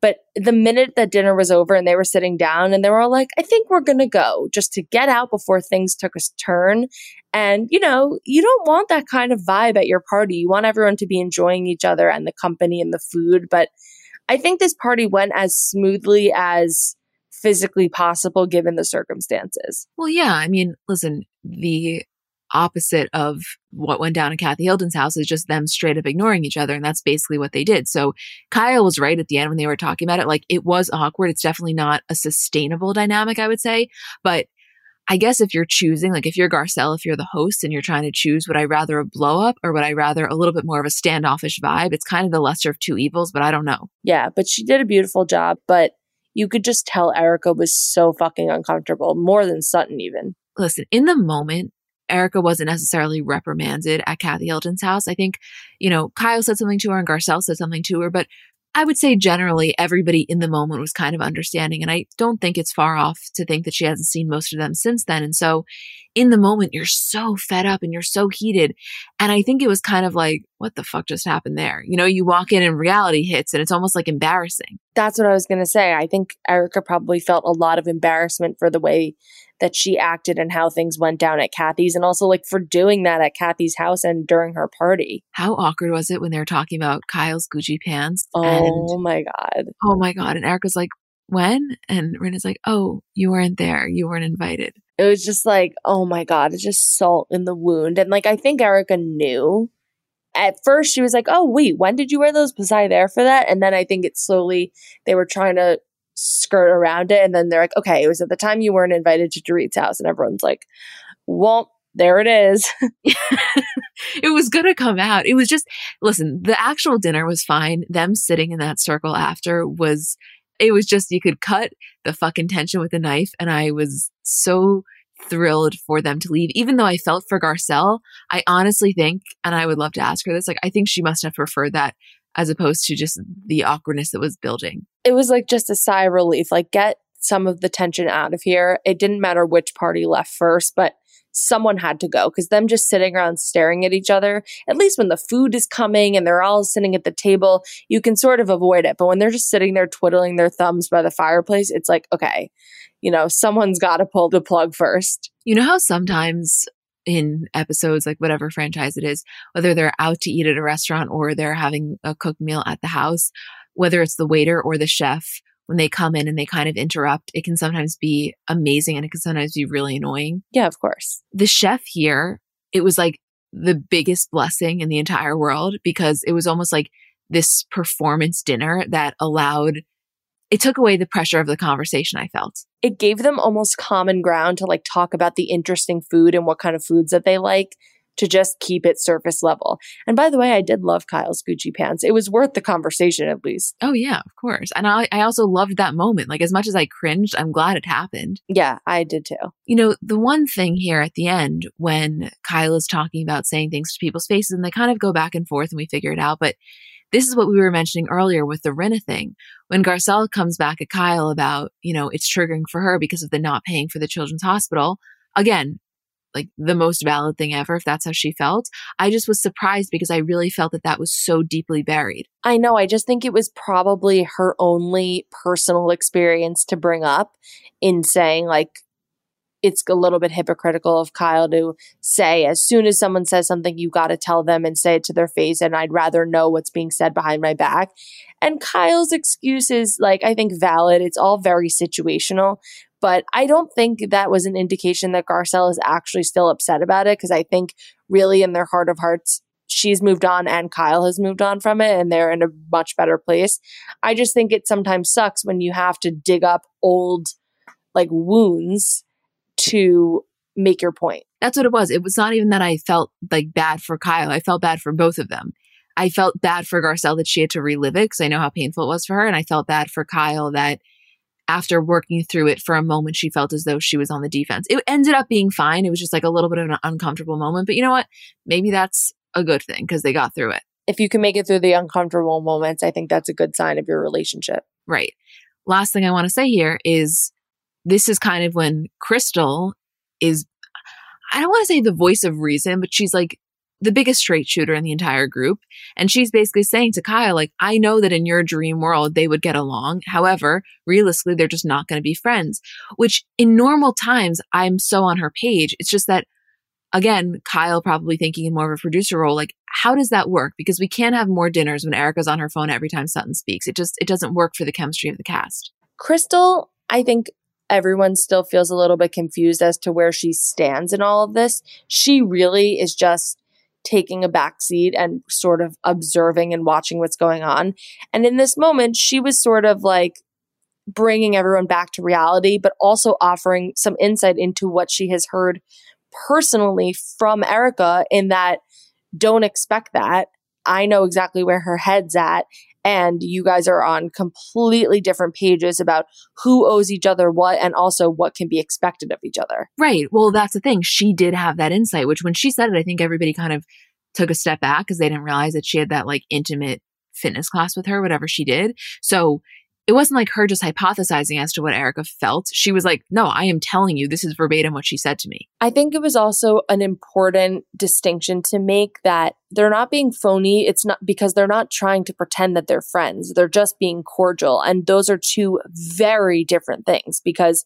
But the minute that dinner was over and they were sitting down and they were all like, I think we're going to go just to get out before things took a turn. And, you know, you don't want that kind of vibe at your party. You want everyone to be enjoying each other and the company and the food. But I think this party went as smoothly as physically possible given the circumstances. Well, yeah. I mean, listen, the opposite of what went down in Kathy Hilton's house is just them straight up ignoring each other. And that's basically what they did. So Kyle was right at the end when they were talking about it. Like it was awkward. It's definitely not a sustainable dynamic, I would say. But I guess if you're choosing, like if you're Garcelle, if you're the host and you're trying to choose, would I rather a blow up or would I rather a little bit more of a standoffish vibe? It's kind of the lesser of two evils, but I don't know. Yeah, but she did a beautiful job. But you could just tell Erika was so fucking uncomfortable, more than Sutton even. Listen, in the moment, Erika wasn't necessarily reprimanded at Kathy Hilton's house. I think, you know, Kyle said something to her and Garcelle said something to her, but I would say generally everybody in the moment was kind of understanding. And I don't think it's far off to think that she hasn't seen most of them since then. And so in the moment, you're so fed up and you're so heated. And I think it was kind of like, what the fuck just happened there? You know, you walk in and reality hits and it's almost like embarrassing. That's what I was going to say. I think Erika probably felt a lot of embarrassment for the way that she acted and how things went down at Kathy's and also like for doing that at Kathy's house and during her party. How awkward was it when they were talking about Kyle's Gucci pants? Oh and, my God. Oh my God. And Erika's like, when? And Rinna's like, oh, you weren't there. You weren't invited. It was just like, oh my God, it's just salt in the wound. And like, I think Erika knew. At first, she was like, oh, wait, when did you wear those? Was I there for that? And then I think it slowly, they were trying to skirt around it. And then they're like, okay, it was at the time you weren't invited to Dorit's house. And everyone's like, well, there it is. it was going to come out. It was just, listen, the actual dinner was fine. Them sitting in that circle after was, it was just, you could cut the fucking tension with a knife. And I was so thrilled for them to leave. Even though I felt for Garcelle, I honestly think, and I would love to ask her this, like, I think she must have preferred that as opposed to just the awkwardness that was building. It was like just a sigh of relief, like get some of the tension out of here. It didn't matter which party left first, but someone had to go because them just sitting around staring at each other, at least when the food is coming and they're all sitting at the table, you can sort of avoid it. But when they're just sitting there twiddling their thumbs by the fireplace, it's like, okay, you know, someone's got to pull the plug first. You know how sometimes in episodes, like whatever franchise it is, whether they're out to eat at a restaurant or they're having a cooked meal at the house, whether it's the waiter or the chef, when they come in and they kind of interrupt, it can sometimes be amazing and it can sometimes be really annoying. Yeah, of course. The chef here, it was like the biggest blessing in the entire world because it was almost like this performance dinner that allowed it took away the pressure of the conversation I felt. It gave them almost common ground to like talk about the interesting food and what kind of foods that they like to just keep it surface level. And by the way, I did love Kyle's Gucci pants. It was worth the conversation at least. Oh yeah, of course. And I, I also loved that moment. Like as much as I cringed, I'm glad it happened. Yeah, I did too. You know, the one thing here at the end when Kyle is talking about saying things to people's faces and they kind of go back and forth and we figure it out, but this is what we were mentioning earlier with the Rinna thing. When Garcelle comes back at Kyle about, you know, it's triggering for her because of the not paying for the children's hospital. Again, like the most valid thing ever, if that's how she felt. I just was surprised because I really felt that that was so deeply buried. I know. I just think it was probably her only personal experience to bring up in saying, like, it's a little bit hypocritical of Kyle to say as soon as someone says something, you got to tell them and say it to their face. And I'd rather know what's being said behind my back. And Kyle's excuse is like, I think valid. It's all very situational, but I don't think that was an indication that Garcelle is actually still upset about it. Cause I think really in their heart of hearts, she's moved on and Kyle has moved on from it and they're in a much better place. I just think it sometimes sucks when you have to dig up old like wounds to make your point. That's what it was. It was not even that I felt like bad for Kyle. I felt bad for both of them. I felt bad for Garcelle that she had to relive it because I know how painful it was for her. And I felt bad for Kyle that after working through it for a moment, she felt as though she was on the defense. It ended up being fine. It was just like a little bit of an uncomfortable moment. But you know what? Maybe that's a good thing because they got through it. If you can make it through the uncomfortable moments, I think that's a good sign of your relationship. Right. Last thing I want to say here is this is kind of when Crystal is, I don't want to say the voice of reason, but she's like the biggest straight shooter in the entire group. And she's basically saying to Kyle, like, I know that in your dream world, they would get along. However, realistically, they're just not going to be friends, which in normal times, I'm so on her page. It's just that again, Kyle probably thinking in more of a producer role, like, how does that work? Because we can't have more dinners when Erika's on her phone every time Sutton speaks. It just, it doesn't work for the chemistry of the cast. Crystal, I think everyone still feels a little bit confused as to where she stands in all of this. She really is just taking a back seat and sort of observing and watching what's going on. And in this moment, she was sort of like bringing everyone back to reality, but also offering some insight into what she has heard personally from Erika in that don't expect that. I know exactly where her head's at and you guys are on completely different pages about who owes each other what and also what can be expected of each other. Right. Well, that's the thing. She did have that insight, which when she said it, I think everybody kind of took a step back because they didn't realize that she had that like intimate fitness class with her, whatever she did. So it wasn't like her just hypothesizing as to what Erika felt. She was like, no, I am telling you, this is verbatim what she said to me. I think it was also an important distinction to make that they're not being phony. It's not because they're not trying to pretend that they're friends. They're just being cordial. And those are two very different things because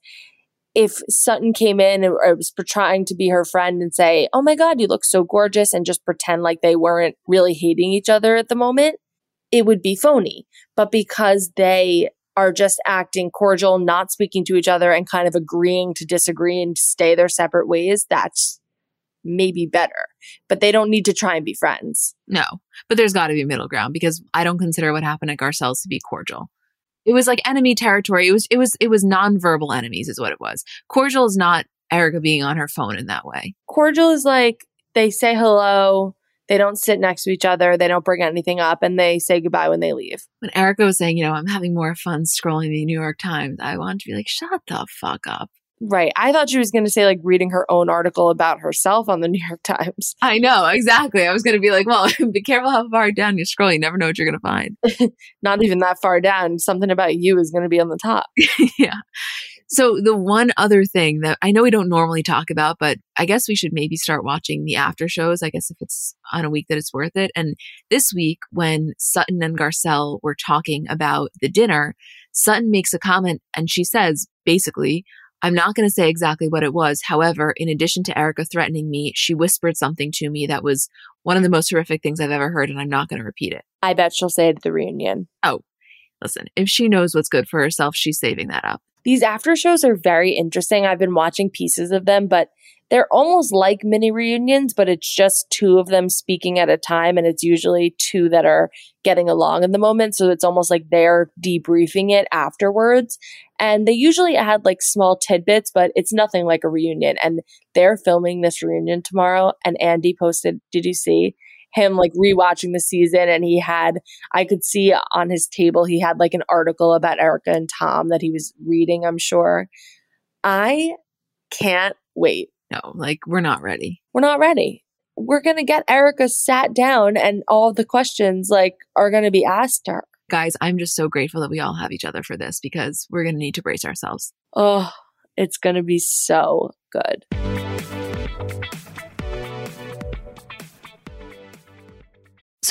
if Sutton came in and was trying to be her friend and say, Oh my God, you look so gorgeous, and just pretend like they weren't really hating each other at the moment, it would be phony. But because they are just acting cordial, not speaking to each other, and kind of agreeing to disagree and stay their separate ways, that's maybe better. But they don't need to try and be friends. No, but there's got to be middle ground because I don't consider what happened at Garcelle's to be cordial. It was like enemy territory. It was it was it was nonverbal enemies is what it was. Cordial is not Erika being on her phone in that way. Cordial is like they say hello, they don't sit next to each other. They don't bring anything up and they say goodbye when they leave. When Erika was saying, you know, I'm having more fun scrolling the New York Times, I wanted to be like, shut the fuck up. Right. I thought she was going to say like reading her own article about herself on the New York Times. I know, exactly. I was going to be like, well, be careful how far down you scroll. You never know what you're going to find. Not even that far down. Something about you is going to be on the top. yeah. So the one other thing that I know we don't normally talk about, but I guess we should maybe start watching the after shows. I guess if it's on a week that it's worth it. And this week when Sutton and Garcelle were talking about the dinner, Sutton makes a comment and she says, basically, I'm not going to say exactly what it was. However, in addition to Erika threatening me, she whispered something to me that was one of the most horrific things I've ever heard, and I'm not going to repeat it. I bet she'll say it at the reunion. Oh, listen, if she knows what's good for herself, she's saving that up. These after shows are very interesting. I've been watching pieces of them, but they're almost like mini reunions, but it's just two of them speaking at a time. And it's usually two that are getting along in the moment. So it's almost like they're debriefing it afterwards. And they usually add like small tidbits, but it's nothing like a reunion. And they're filming this reunion tomorrow. And Andy posted, did you see? Him like rewatching the season and he had I could see on his table he had like an article about Erika and Tom that he was reading, I'm sure. I can't wait. No, like we're not ready. We're not ready. We're going to get Erika sat down and all the questions like are going to be asked her. Guys, I'm just so grateful that we all have each other for this because we're going to need to brace ourselves. Oh, it's going to be so good.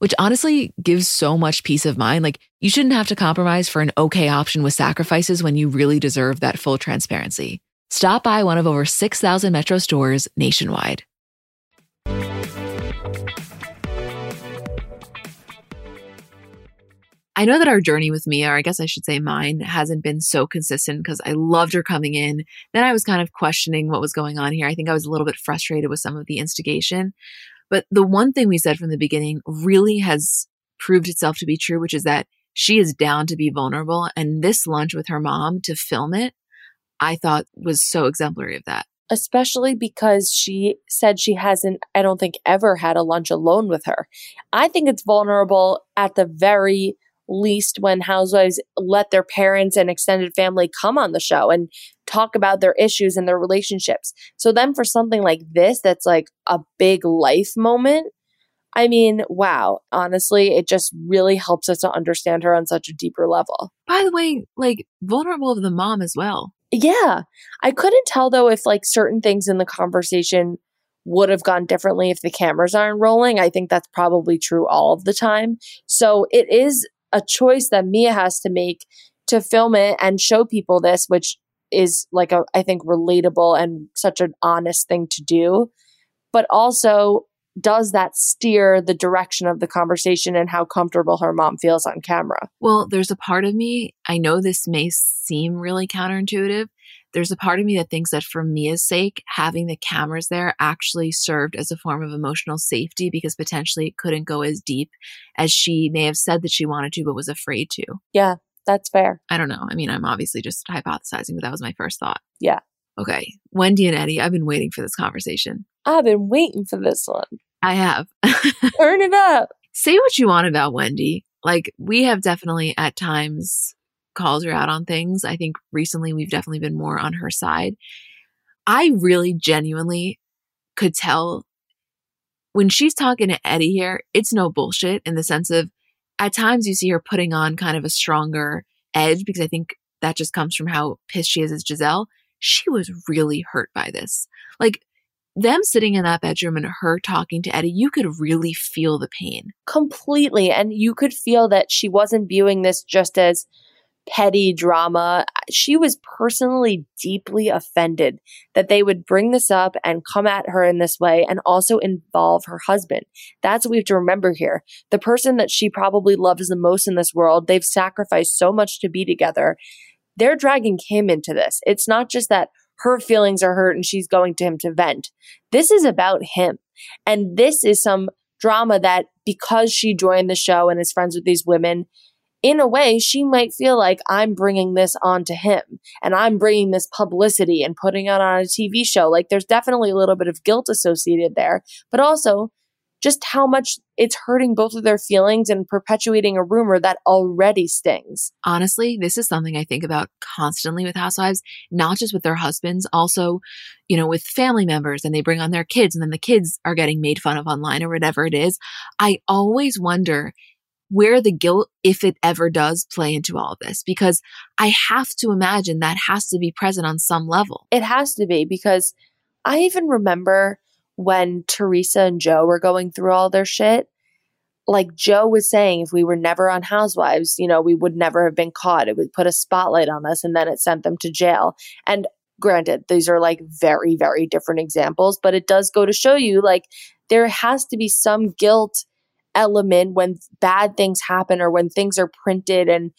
which honestly gives so much peace of mind. Like you shouldn't have to compromise for an okay option with sacrifices when you really deserve that full transparency. Stop by one of over 6,000 Metro stores nationwide. I know that our journey with Mia, or I guess I should say mine, hasn't been so consistent because I loved her coming in. Then I was kind of questioning what was going on here. I think I was a little bit frustrated with some of the instigation. But the one thing we said from the beginning really has proved itself to be true, which is that she is down to be vulnerable. And this lunch with her mom to film it, I thought was so exemplary of that. Especially because she said she hasn't, I don't think, ever had a lunch alone with her. I think it's vulnerable at the very least when housewives let their parents and extended family come on the show and talk about their issues and their relationships. So then for something like this, that's like a big life moment. I mean, wow. Honestly, it just really helps us to understand her on such a deeper level. By the way, like vulnerable of the mom as well. Yeah. I couldn't tell though if like certain things in the conversation would have gone differently if the cameras aren't rolling. I think that's probably true all of the time. So it is a choice that Mia has to make to film it and show people this, which is like a, I think, relatable and such an honest thing to do. But also, does that steer the direction of the conversation and how comfortable her mom feels on camera? Well, there's a part of me, I know this may seem really counterintuitive. There's a part of me that thinks that for Mia's sake, having the cameras there actually served as a form of emotional safety because potentially it couldn't go as deep as she may have said that she wanted to, but was afraid to. Yeah, that's fair. I don't know. I mean, I'm obviously just hypothesizing, but that was my first thought. Yeah. Okay. Wendy and Eddie, I've been waiting for this conversation. I've been waiting for this one. I have. Turn it up. Say what you want about Wendy. Like, we have definitely at times called her out on things. I think recently we've definitely been more on her side. I really genuinely could tell when she's talking to Eddie here, it's no bullshit in the sense of at times you see her putting on kind of a stronger edge because I think that just comes from how pissed she is as Gizelle. She was really hurt by this. Like them sitting in that bedroom and her talking to Eddie, you could really feel the pain. Completely. And you could feel that she wasn't viewing this just as petty drama. She was personally deeply offended that they would bring this up and come at her in this way and also involve her husband. That's what we have to remember here. The person that she probably loves the most in this world, they've sacrificed so much to be together. They're dragging him into this. It's not just that her feelings are hurt and she's going to him to vent. This is about him. And this is some drama that because she joined the show and is friends with these women, in a way, she might feel like I'm bringing this on to him and I'm bringing this publicity and putting it on a TV show. Like there's definitely a little bit of guilt associated there, but also just how much it's hurting both of their feelings and perpetuating a rumor that already stings. Honestly, this is something I think about constantly with housewives, not just with their husbands, also, you know, with family members and they bring on their kids and then the kids are getting made fun of online or whatever it is. I always wonder where the guilt, if it ever does play into all of this, because I have to imagine that has to be present on some level. It has to be because I even remember when Teresa and Joe were going through all their shit. Like Joe was saying, if we were never on Housewives, you know, we would never have been caught. It would put a spotlight on us and then it sent them to jail. And granted, these are like very, very different examples, but it does go to show you like there has to be some guilt element when bad things happen or when things are printed and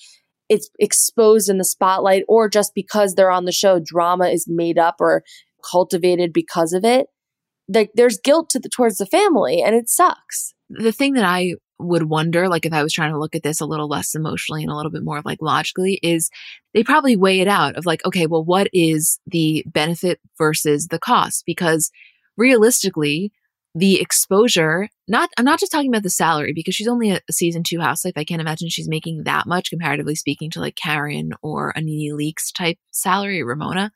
it's exposed in the spotlight or just because they're on the show drama is made up or cultivated because of it like there's guilt to the, towards the family and it sucks. The thing that i would wonder like if i was trying to look at this a little less emotionally and a little bit more like logically is they probably weigh it out of like okay well what is the benefit versus the cost? Because realistically the exposure, not, I'm not just talking about the salary because she's only a, season two housewife. I can't imagine she's making that much comparatively speaking to like Karen or a NeNe Leakes type salary, Ramona.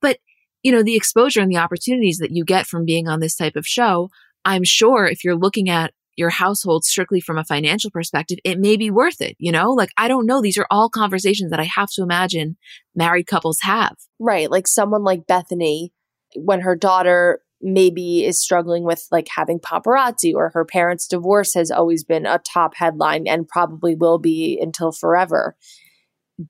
But, you know, the exposure and the opportunities that you get from being on this type of show, I'm sure if you're looking at your household strictly from a financial perspective, it may be worth it. You know, like I don't know. These are all conversations that I have to imagine married couples have. Right. Like someone like bethany when her daughter maybe is struggling with like having paparazzi or her parents' divorce has always been a top headline and probably will be until forever.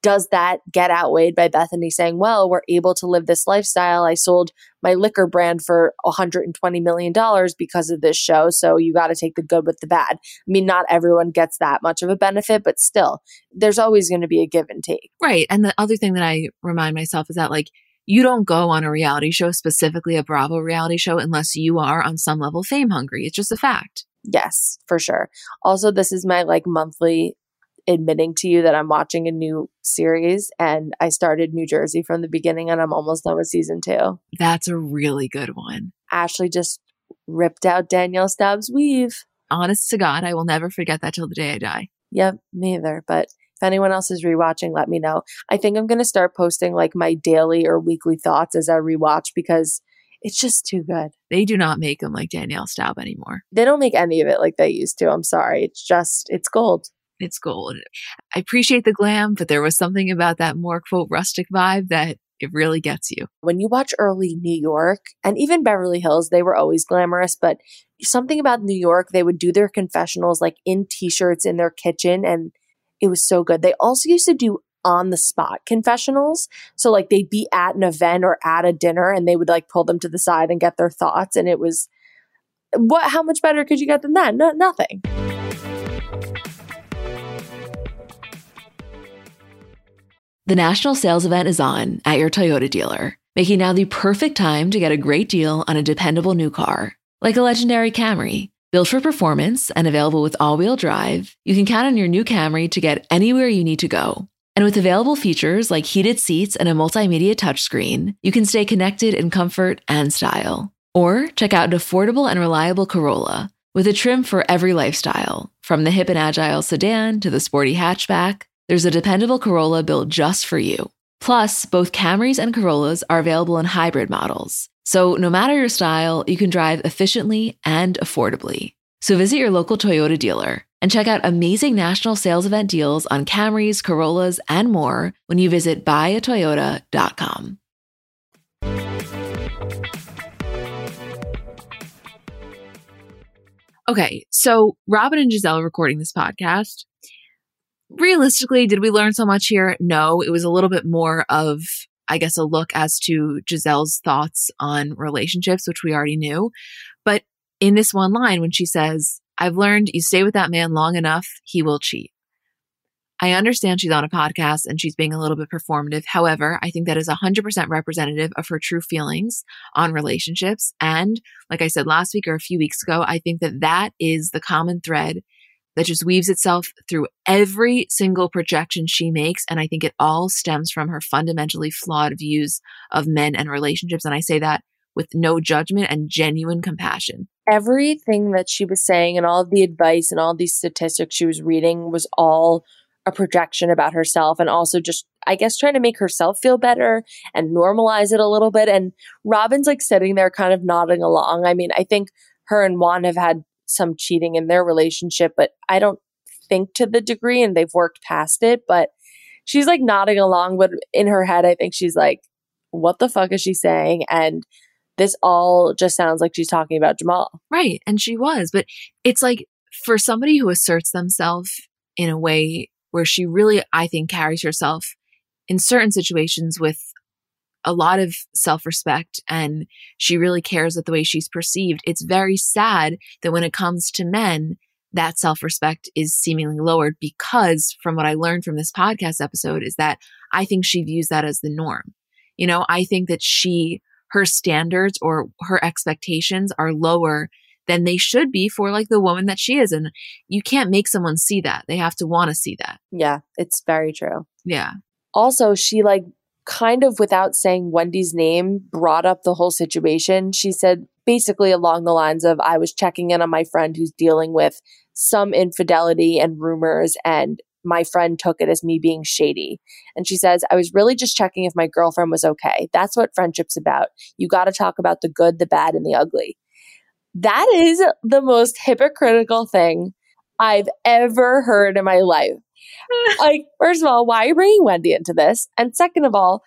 Does that get outweighed by Bethany saying, Well, we're able to live this lifestyle? I sold my liquor brand for $120 million because of this show. So you got to take the good with the bad. I mean, not everyone gets that much of a benefit, but still, there's always going to be a give and take. Right. And the other thing that I remind myself is that, like, you don't go on a reality show, specifically a Bravo reality show, unless you are on some level fame hungry. It's just a fact. Yes, for sure. Also, this is my like monthly admitting to you that I'm watching a new series and I started New Jersey from the beginning and I'm almost done with season two. That's a really good one. Ashley just ripped out Danielle Staub's weave. Honest to God, I will never forget that till the day I die. Yep, me either. But if anyone else is rewatching, let me know. I think I'm going to start posting like my daily or weekly thoughts as I rewatch because it's just too good. They do not make them like Danielle Staub anymore. They don't make any of it like they used to. I'm sorry. It's just, it's gold. It's gold. I appreciate the glam, but there was something about that more quote rustic vibe that it really gets you. When you watch early New York and even Beverly Hills, they were always glamorous, but something about New York, they would do their confessionals like in t shirts in their kitchen and it was so good. They also used to do on the spot confessionals. So like they'd be at an event or at a dinner and they would like pull them to the side and get their thoughts. And it was what, how much better could you get than that? No, nothing. The national sales event is on at your Toyota dealer, making now the perfect time to get a great deal on a dependable new car, like a legendary Camry Built for performance and available with all wheel drive, you can count on your new Camry to get anywhere you need to go. And with available features like heated seats and a multimedia touchscreen, you can stay connected in comfort and style. Or check out an affordable and reliable Corolla with a trim for every lifestyle. From the hip and agile sedan to the sporty hatchback, there's a dependable Corolla built just for you. Plus, both Camrys and Corollas are available in hybrid models so, no matter your style, you can drive efficiently and affordably. So, visit your local Toyota dealer and check out amazing national sales event deals on Camrys, Corollas, and more when you visit buyatoyota.com. Okay, so Robin and Gizelle recording this podcast. realistically, did we learn so much here? No, it was a little bit more of, I guess, a look as to Gizelle's thoughts on relationships, which we already knew. But in this one line, when she says, I've learned you stay with that man long enough, he will cheat. I understand she's on a podcast and she's being a little bit performative. However, I think that is 100% representative of her true feelings on relationships. And like I said last week or a few weeks ago, I think that that is the common thread that just weaves itself through every single projection she makes. And I think it all stems from her fundamentally flawed views of men and relationships. And I say that with no judgment and genuine compassion. Everything that she was saying and all of the advice and all these statistics she was reading was all a projection about herself and also just, I guess, trying to make herself feel better and normalize it a little bit. And Robin's like sitting there kind of nodding along. I mean, I think her and Juan have had some cheating in their relationship, but I don't think to the degree and they've worked past it. But she's like nodding along, but in her head, I think she's like, what the fuck is she saying? And this all just sounds like she's talking about Jamal. Right. And she was. But it's like for somebody who asserts themselves in a way where she really, I think, carries herself in certain situations with a lot of self respect and she really cares at the way she's perceived. It's very sad that when it comes to men, that self respect is seemingly lowered because from what I learned from this podcast episode is that I think she views that as the norm. You know, I think that she, her standards or her expectations are lower than they should be for like the woman that she is. And you can't make someone see that. They have to want to see that. Yeah, it's very true. Yeah. Also, she like kind of without saying Wendy's name brought up the whole situation. She said basically along the lines of I was checking in on my friend who's dealing with some infidelity and rumors and my friend took it as me being shady. And she says, I was really just checking if my girlfriend was okay. That's what friendship's about. You got to talk about the good, the bad, and the ugly. That is the most hypocritical thing I've ever heard in my life. Like, first of all, why are you bringing Wendy into this? And second of all,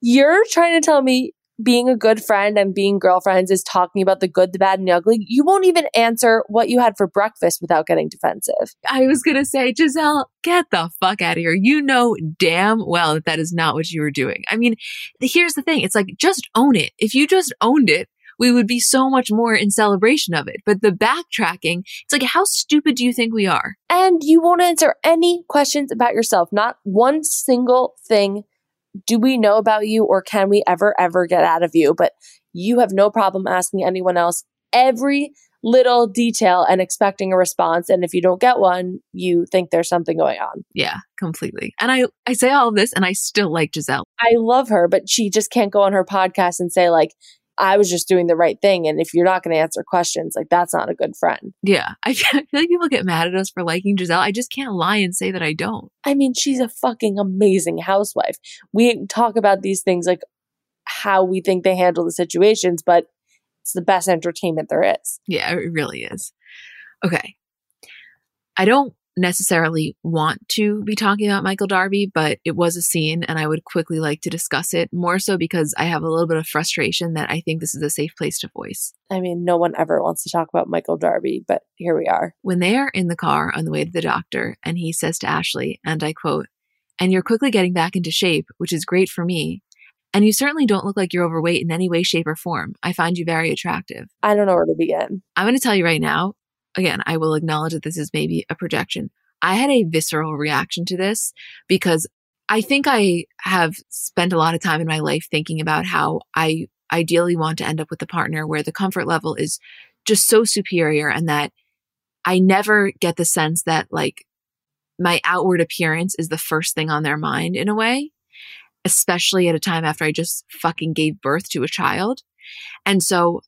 you're trying to tell me being a good friend and being girlfriends is talking about the good, the bad, and the ugly. You won't even answer what you had for breakfast without getting defensive. I was going to say, Gizelle, get the fuck out of here. You know damn well that that is not what you were doing. I mean, here's the thing. It's like, just own it. If you just owned it, we would be so much more in celebration of it. But the backtracking, it's like, how stupid do you think we are? And you won't answer any questions about yourself. Not one single thing do we know about you or can we ever, ever get out of you? But you have no problem asking anyone else every little detail and expecting a response. And if you don't get one, you think there's something going on. Yeah, completely. And I, I say all of this and I still like Gizelle. I love her, but she just can't go on her podcast and say, like, I was just doing the right thing. And if you're not going to answer questions, like that's not a good friend. Yeah. I feel like people get mad at us for liking Gizelle. I just can't lie and say that I don't. I mean, she's a fucking amazing housewife. We talk about these things like how we think they handle the situations, but it's the best entertainment there is. Yeah, it really is. Okay. I don't necessarily want to be talking about Michael Darby, but it was a scene and I would quickly like to discuss it more so because I have a little bit of frustration that I think this is a safe place to voice. I mean, no one ever wants to talk about Michael Darby, but here we are. When they are in the car on the way to the doctor and he says to Ashley, and I quote, and you're quickly getting back into shape, which is great for me. And you certainly don't look like you're overweight in any way, shape, or form. I find you very attractive. I don't know where to begin. I'm going to tell you right now, again, I will acknowledge that this is maybe a projection. I had a visceral reaction to this because I think I have spent a lot of time in my life thinking about how I ideally want to end up with a partner where the comfort level is just so superior and that I never get the sense that like my outward appearance is the first thing on their mind in a way, especially at a time after I just fucking gave birth to a child. And so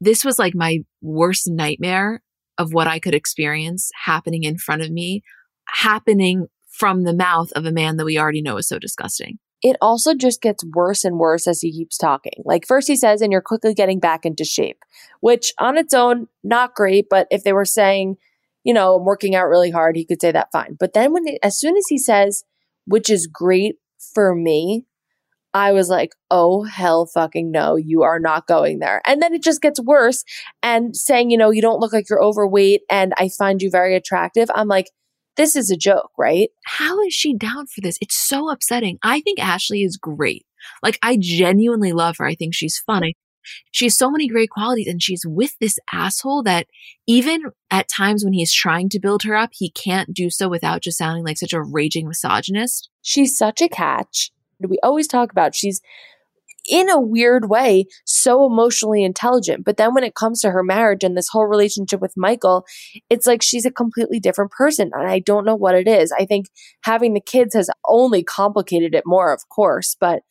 this was like my worst nightmare of what I could experience happening in front of me, happening from the mouth of a man that we already know is so disgusting. It also just gets worse and worse as he keeps talking. Like first he says, and you're quickly getting back into shape, which on its own, not great. But if they were saying, you know, I'm working out really hard, he could say that fine. But then when, as soon as he says, which is great for me, I was like, oh, hell fucking no, you are not going there. And then it just gets worse. And saying, you know, you don't look like you're overweight and I find you very attractive. I'm like, this is a joke, right? How is she down for this? It's so upsetting. I think Ashley is great. Like, I genuinely love her. I think she's funny. She has so many great qualities and she's with this asshole that even at times when he's trying to build her up, he can't do so without just sounding like such a raging misogynist. She's such a catch. We always talk about she's in a weird way so emotionally intelligent. But then when it comes to her marriage and this whole relationship with Michael, it's like she's a completely different person. And I don't know what it is. I think having the kids has only complicated it more, of course, but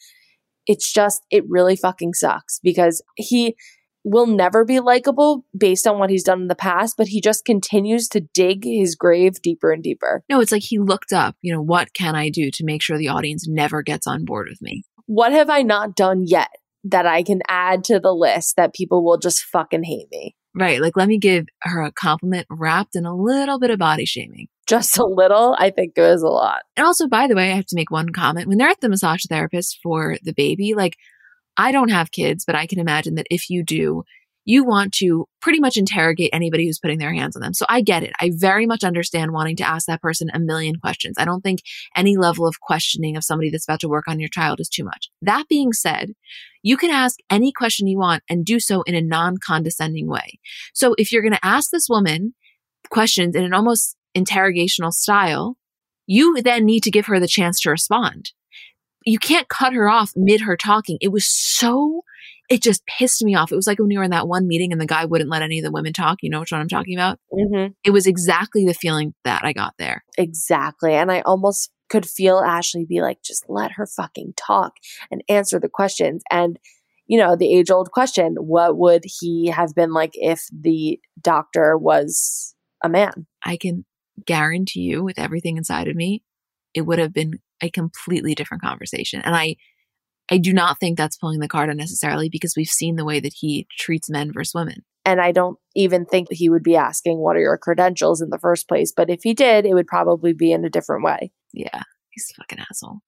it's just, it really fucking sucks because he will never be likable based on what he's done in the past, but he just continues to dig his grave deeper and deeper. No, it's like he looked up, you know, what can I do to make sure the audience never gets on board with me? What have I not done yet that I can add to the list that people will just fucking hate me? Right. Like, let me give her a compliment wrapped in a little bit of body shaming. Just a little, I think goes a lot. And also, by the way, I have to make one comment. When they're at the massage therapist for the baby, like, I don't have kids, but I can imagine that if you do, you want to pretty much interrogate anybody who's putting their hands on them. So I get it. I very much understand wanting to ask that person a million questions. I don't think any level of questioning of somebody that's about to work on your child is too much. That being said, you can ask any question you want and do so in a non condescending way. So if you're going to ask this woman questions in an almost interrogational style, you then need to give her the chance to respond. You can't cut her off mid her talking. It was so it just pissed me off. It was like when we were in that one meeting and the guy wouldn't let any of the women talk. You know which one I'm talking about? Mm-hmm. It was exactly the feeling that I got there. Exactly. And I almost could feel Ashley be like, just let her fucking talk and answer the questions. And, you know, the age old question what would he have been like if the doctor was a man? I can guarantee you, with everything inside of me, it would have been a completely different conversation. And I, I do not think that's pulling the card unnecessarily because we've seen the way that he treats men versus women. And I don't even think he would be asking, What are your credentials in the first place? But if he did, it would probably be in a different way. Yeah, he's a fucking asshole.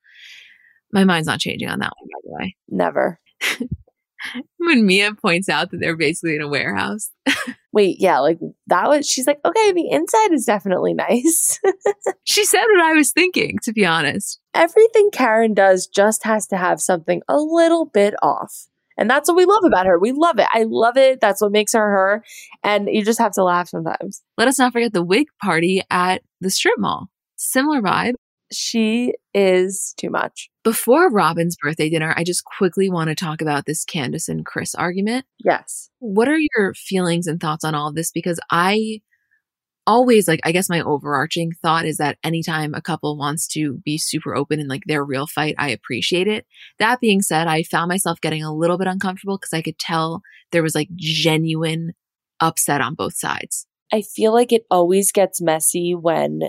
My mind's not changing on that one, by the way. Never. when Mia points out that they're basically in a warehouse. Wait, yeah, like that was, she's like, okay, the inside is definitely nice. she said what I was thinking, to be honest. Everything Karen does just has to have something a little bit off. And that's what we love about her. We love it. I love it. That's what makes her her. And you just have to laugh sometimes. Let us not forget the wig party at the strip mall. Similar vibe. She is too much. Before Robin's birthday dinner, I just quickly want to talk about this Candiace and Chris argument. Yes. What are your feelings and thoughts on all of this? Because I always like, I guess my overarching thought is that anytime a couple wants to be super open in like their real fight, I appreciate it. That being said, I found myself getting a little bit uncomfortable because I could tell there was like genuine upset on both sides. I feel like it always gets messy when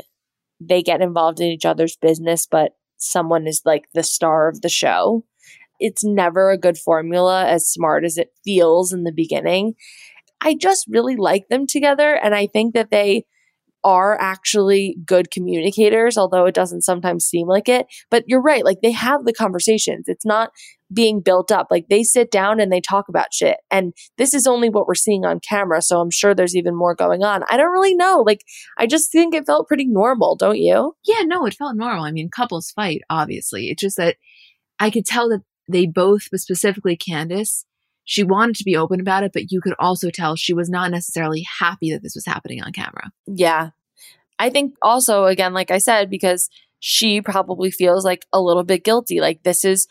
they get involved in each other's business, but someone is like the star of the show. It's never a good formula, as smart as it feels in the beginning. I just really like them together. And I think that they are actually good communicators, although it doesn't sometimes seem like it. But you're right. Like they have the conversations. It's not being built up. Like they sit down and they talk about shit. And this is only what we're seeing on camera. So I'm sure there's even more going on. I don't really know. Like I just think it felt pretty normal, don't you? Yeah, no, it felt normal. I mean, couples fight, obviously. It's just that I could tell that they both, but specifically Candiace, she wanted to be open about it, but you could also tell she was not necessarily happy that this was happening on camera. Yeah. I think also, again, like I said, because she probably feels like a little bit guilty. Like this is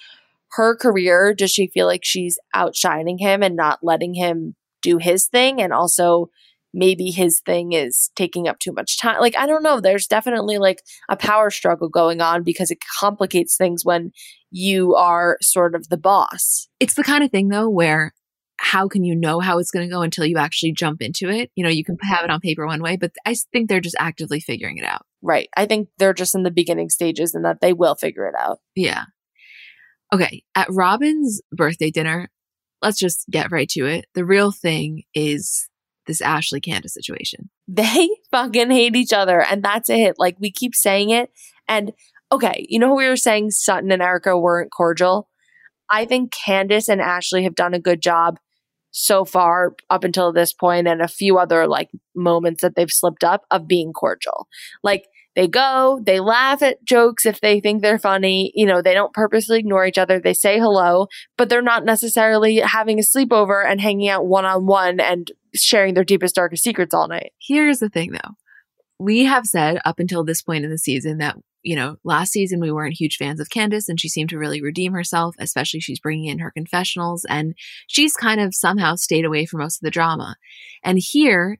her career. Does she feel like she's outshining him and not letting him do his thing? And also, maybe his thing is taking up too much time. Like, I don't know. There's definitely like a power struggle going on because it complicates things when you are sort of the boss. It's the kind of thing, though, where how can you know how it's going to go until you actually jump into it? You know, you can have it on paper one way, but I think they're just actively figuring it out. Right. I think they're just in the beginning stages and that they will figure it out. Yeah. Okay. At Robin's birthday dinner, let's just get right to it. The real thing is this Ashley Candiace situation. They fucking hate each other. And that's it. Like we keep saying it. And okay, you know we were saying Sutton and Erika weren't cordial? I think Candiace and Ashley have done a good job so far up until this point and a few other like moments that they've slipped up of being cordial. Like They go, they laugh at jokes if they think they're funny. You know, they don't purposely ignore each other. They say hello, but they're not necessarily having a sleepover and hanging out one on one and sharing their deepest, darkest secrets all night. Here's the thing though. We have said up until this point in the season that, you know, last season we weren't huge fans of Candiace and she seemed to really redeem herself, especially she's bringing in her confessionals and she's kind of somehow stayed away from most of the drama. And here,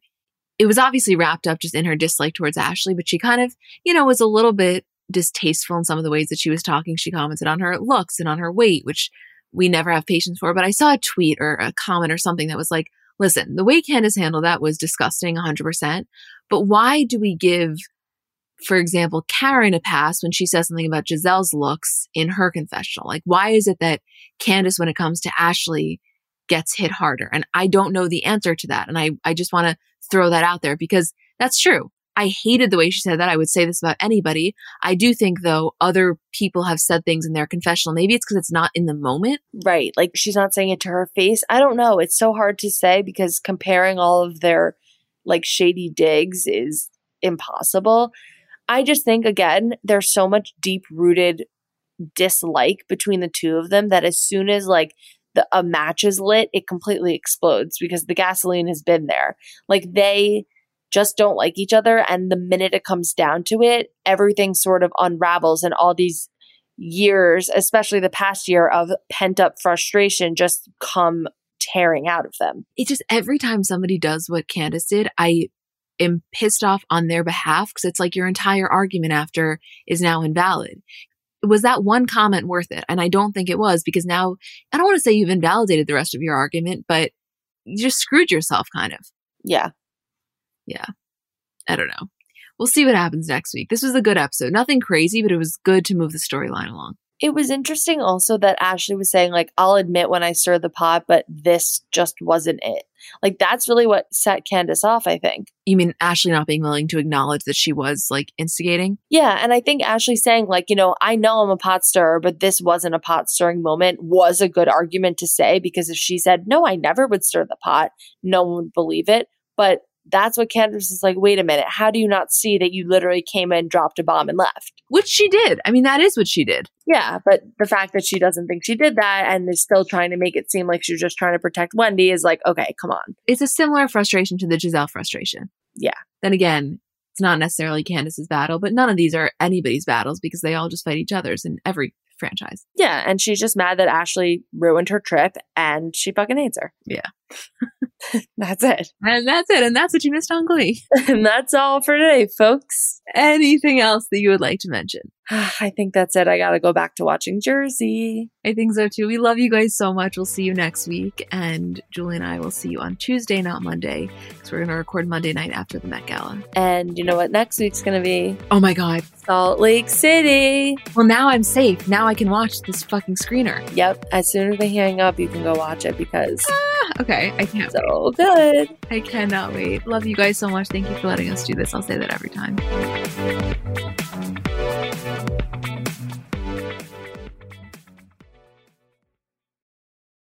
it was obviously wrapped up just in her dislike towards Ashley, but she kind of, you know, was a little bit distasteful in some of the ways that she was talking. She commented on her looks and on her weight, which we never have patience for. But I saw a tweet or a comment or something that was like, listen, the way Candiace handled that was disgusting 100%. But why do we give, for example, Karen a pass when she says something about Gizelle's looks in her confessional? Like, why is it that Candiace, when it comes to Ashley, gets hit harder? And I don't know the answer to that. And I, I just want to throw that out there because that's true. I hated the way she said that. I would say this about anybody. I do think though other people have said things in their confessional. Maybe it's because it's not in the moment. Right. Like she's not saying it to her face. I don't know. It's so hard to say because comparing all of their like shady digs is impossible. I just think again, there's so much deep rooted dislike between the two of them that as soon as like the a match is lit, it completely explodes because the gasoline has been there. Like they just don't like each other. And the minute it comes down to it, everything sort of unravels and all these years, especially the past year of pent up frustration, just come tearing out of them. It just every time somebody does what Candiace did, I am pissed off on their behalf because it's like your entire argument after is now invalid. Was that one comment worth it? And I don't think it was because now I don't want to say you've invalidated the rest of your argument, but you just screwed yourself kind of. Yeah yeah, I don't know. We'll see what happens next week. This was a good episode. Nothing crazy, but it was good to move the storyline along. It was interesting also that Ashley was saying, like, I'll admit when I stir the pot, but this just wasn't it. Like, that's really what set Candiace off, I think. You mean Ashley not being willing to acknowledge that she was, like, instigating? Yeah. And I think Ashley saying, like, you know, I know I'm a pot stirrer, but this wasn't a pot stirring moment was a good argument to say because if she said, no, I never would stir the pot, no one would believe it. But that's what Candiace is like, wait a minute, how do you not see that you literally came in, dropped a bomb, and left? Which she did. I mean, that is what she did. Yeah, but the fact that she doesn't think she did that and is still trying to make it seem like she's just trying to protect Wendy is like, okay, come on. It's a similar frustration to the Gizelle frustration. Yeah. Then again, it's not necessarily Candiace's battle, but none of these are anybody's battles because they all just fight each other's in every franchise. Yeah, and she's just mad that Ashley ruined her trip and she fucking hates her. Yeah. that's it. And that's it. And that's what you missed on Glee. and that's all for today, folks. Anything else that you would like to mention? I think that's it. I got to go back to watching Jersey. I think so too. We love you guys so much. We'll see you next week. And Julie and I will see you on Tuesday, not Monday, because we're going to record Monday night after the Met Gala. And you know what next week's going to be? Oh my God. Salt Lake City. Well, now I'm safe. Now I can watch this fucking screener. Yep. As soon as they hang up, you can go watch it because. Ah, okay. I can't. So wait. good. I cannot wait. Love you guys so much. Thank you for letting us do this. I'll say that every time.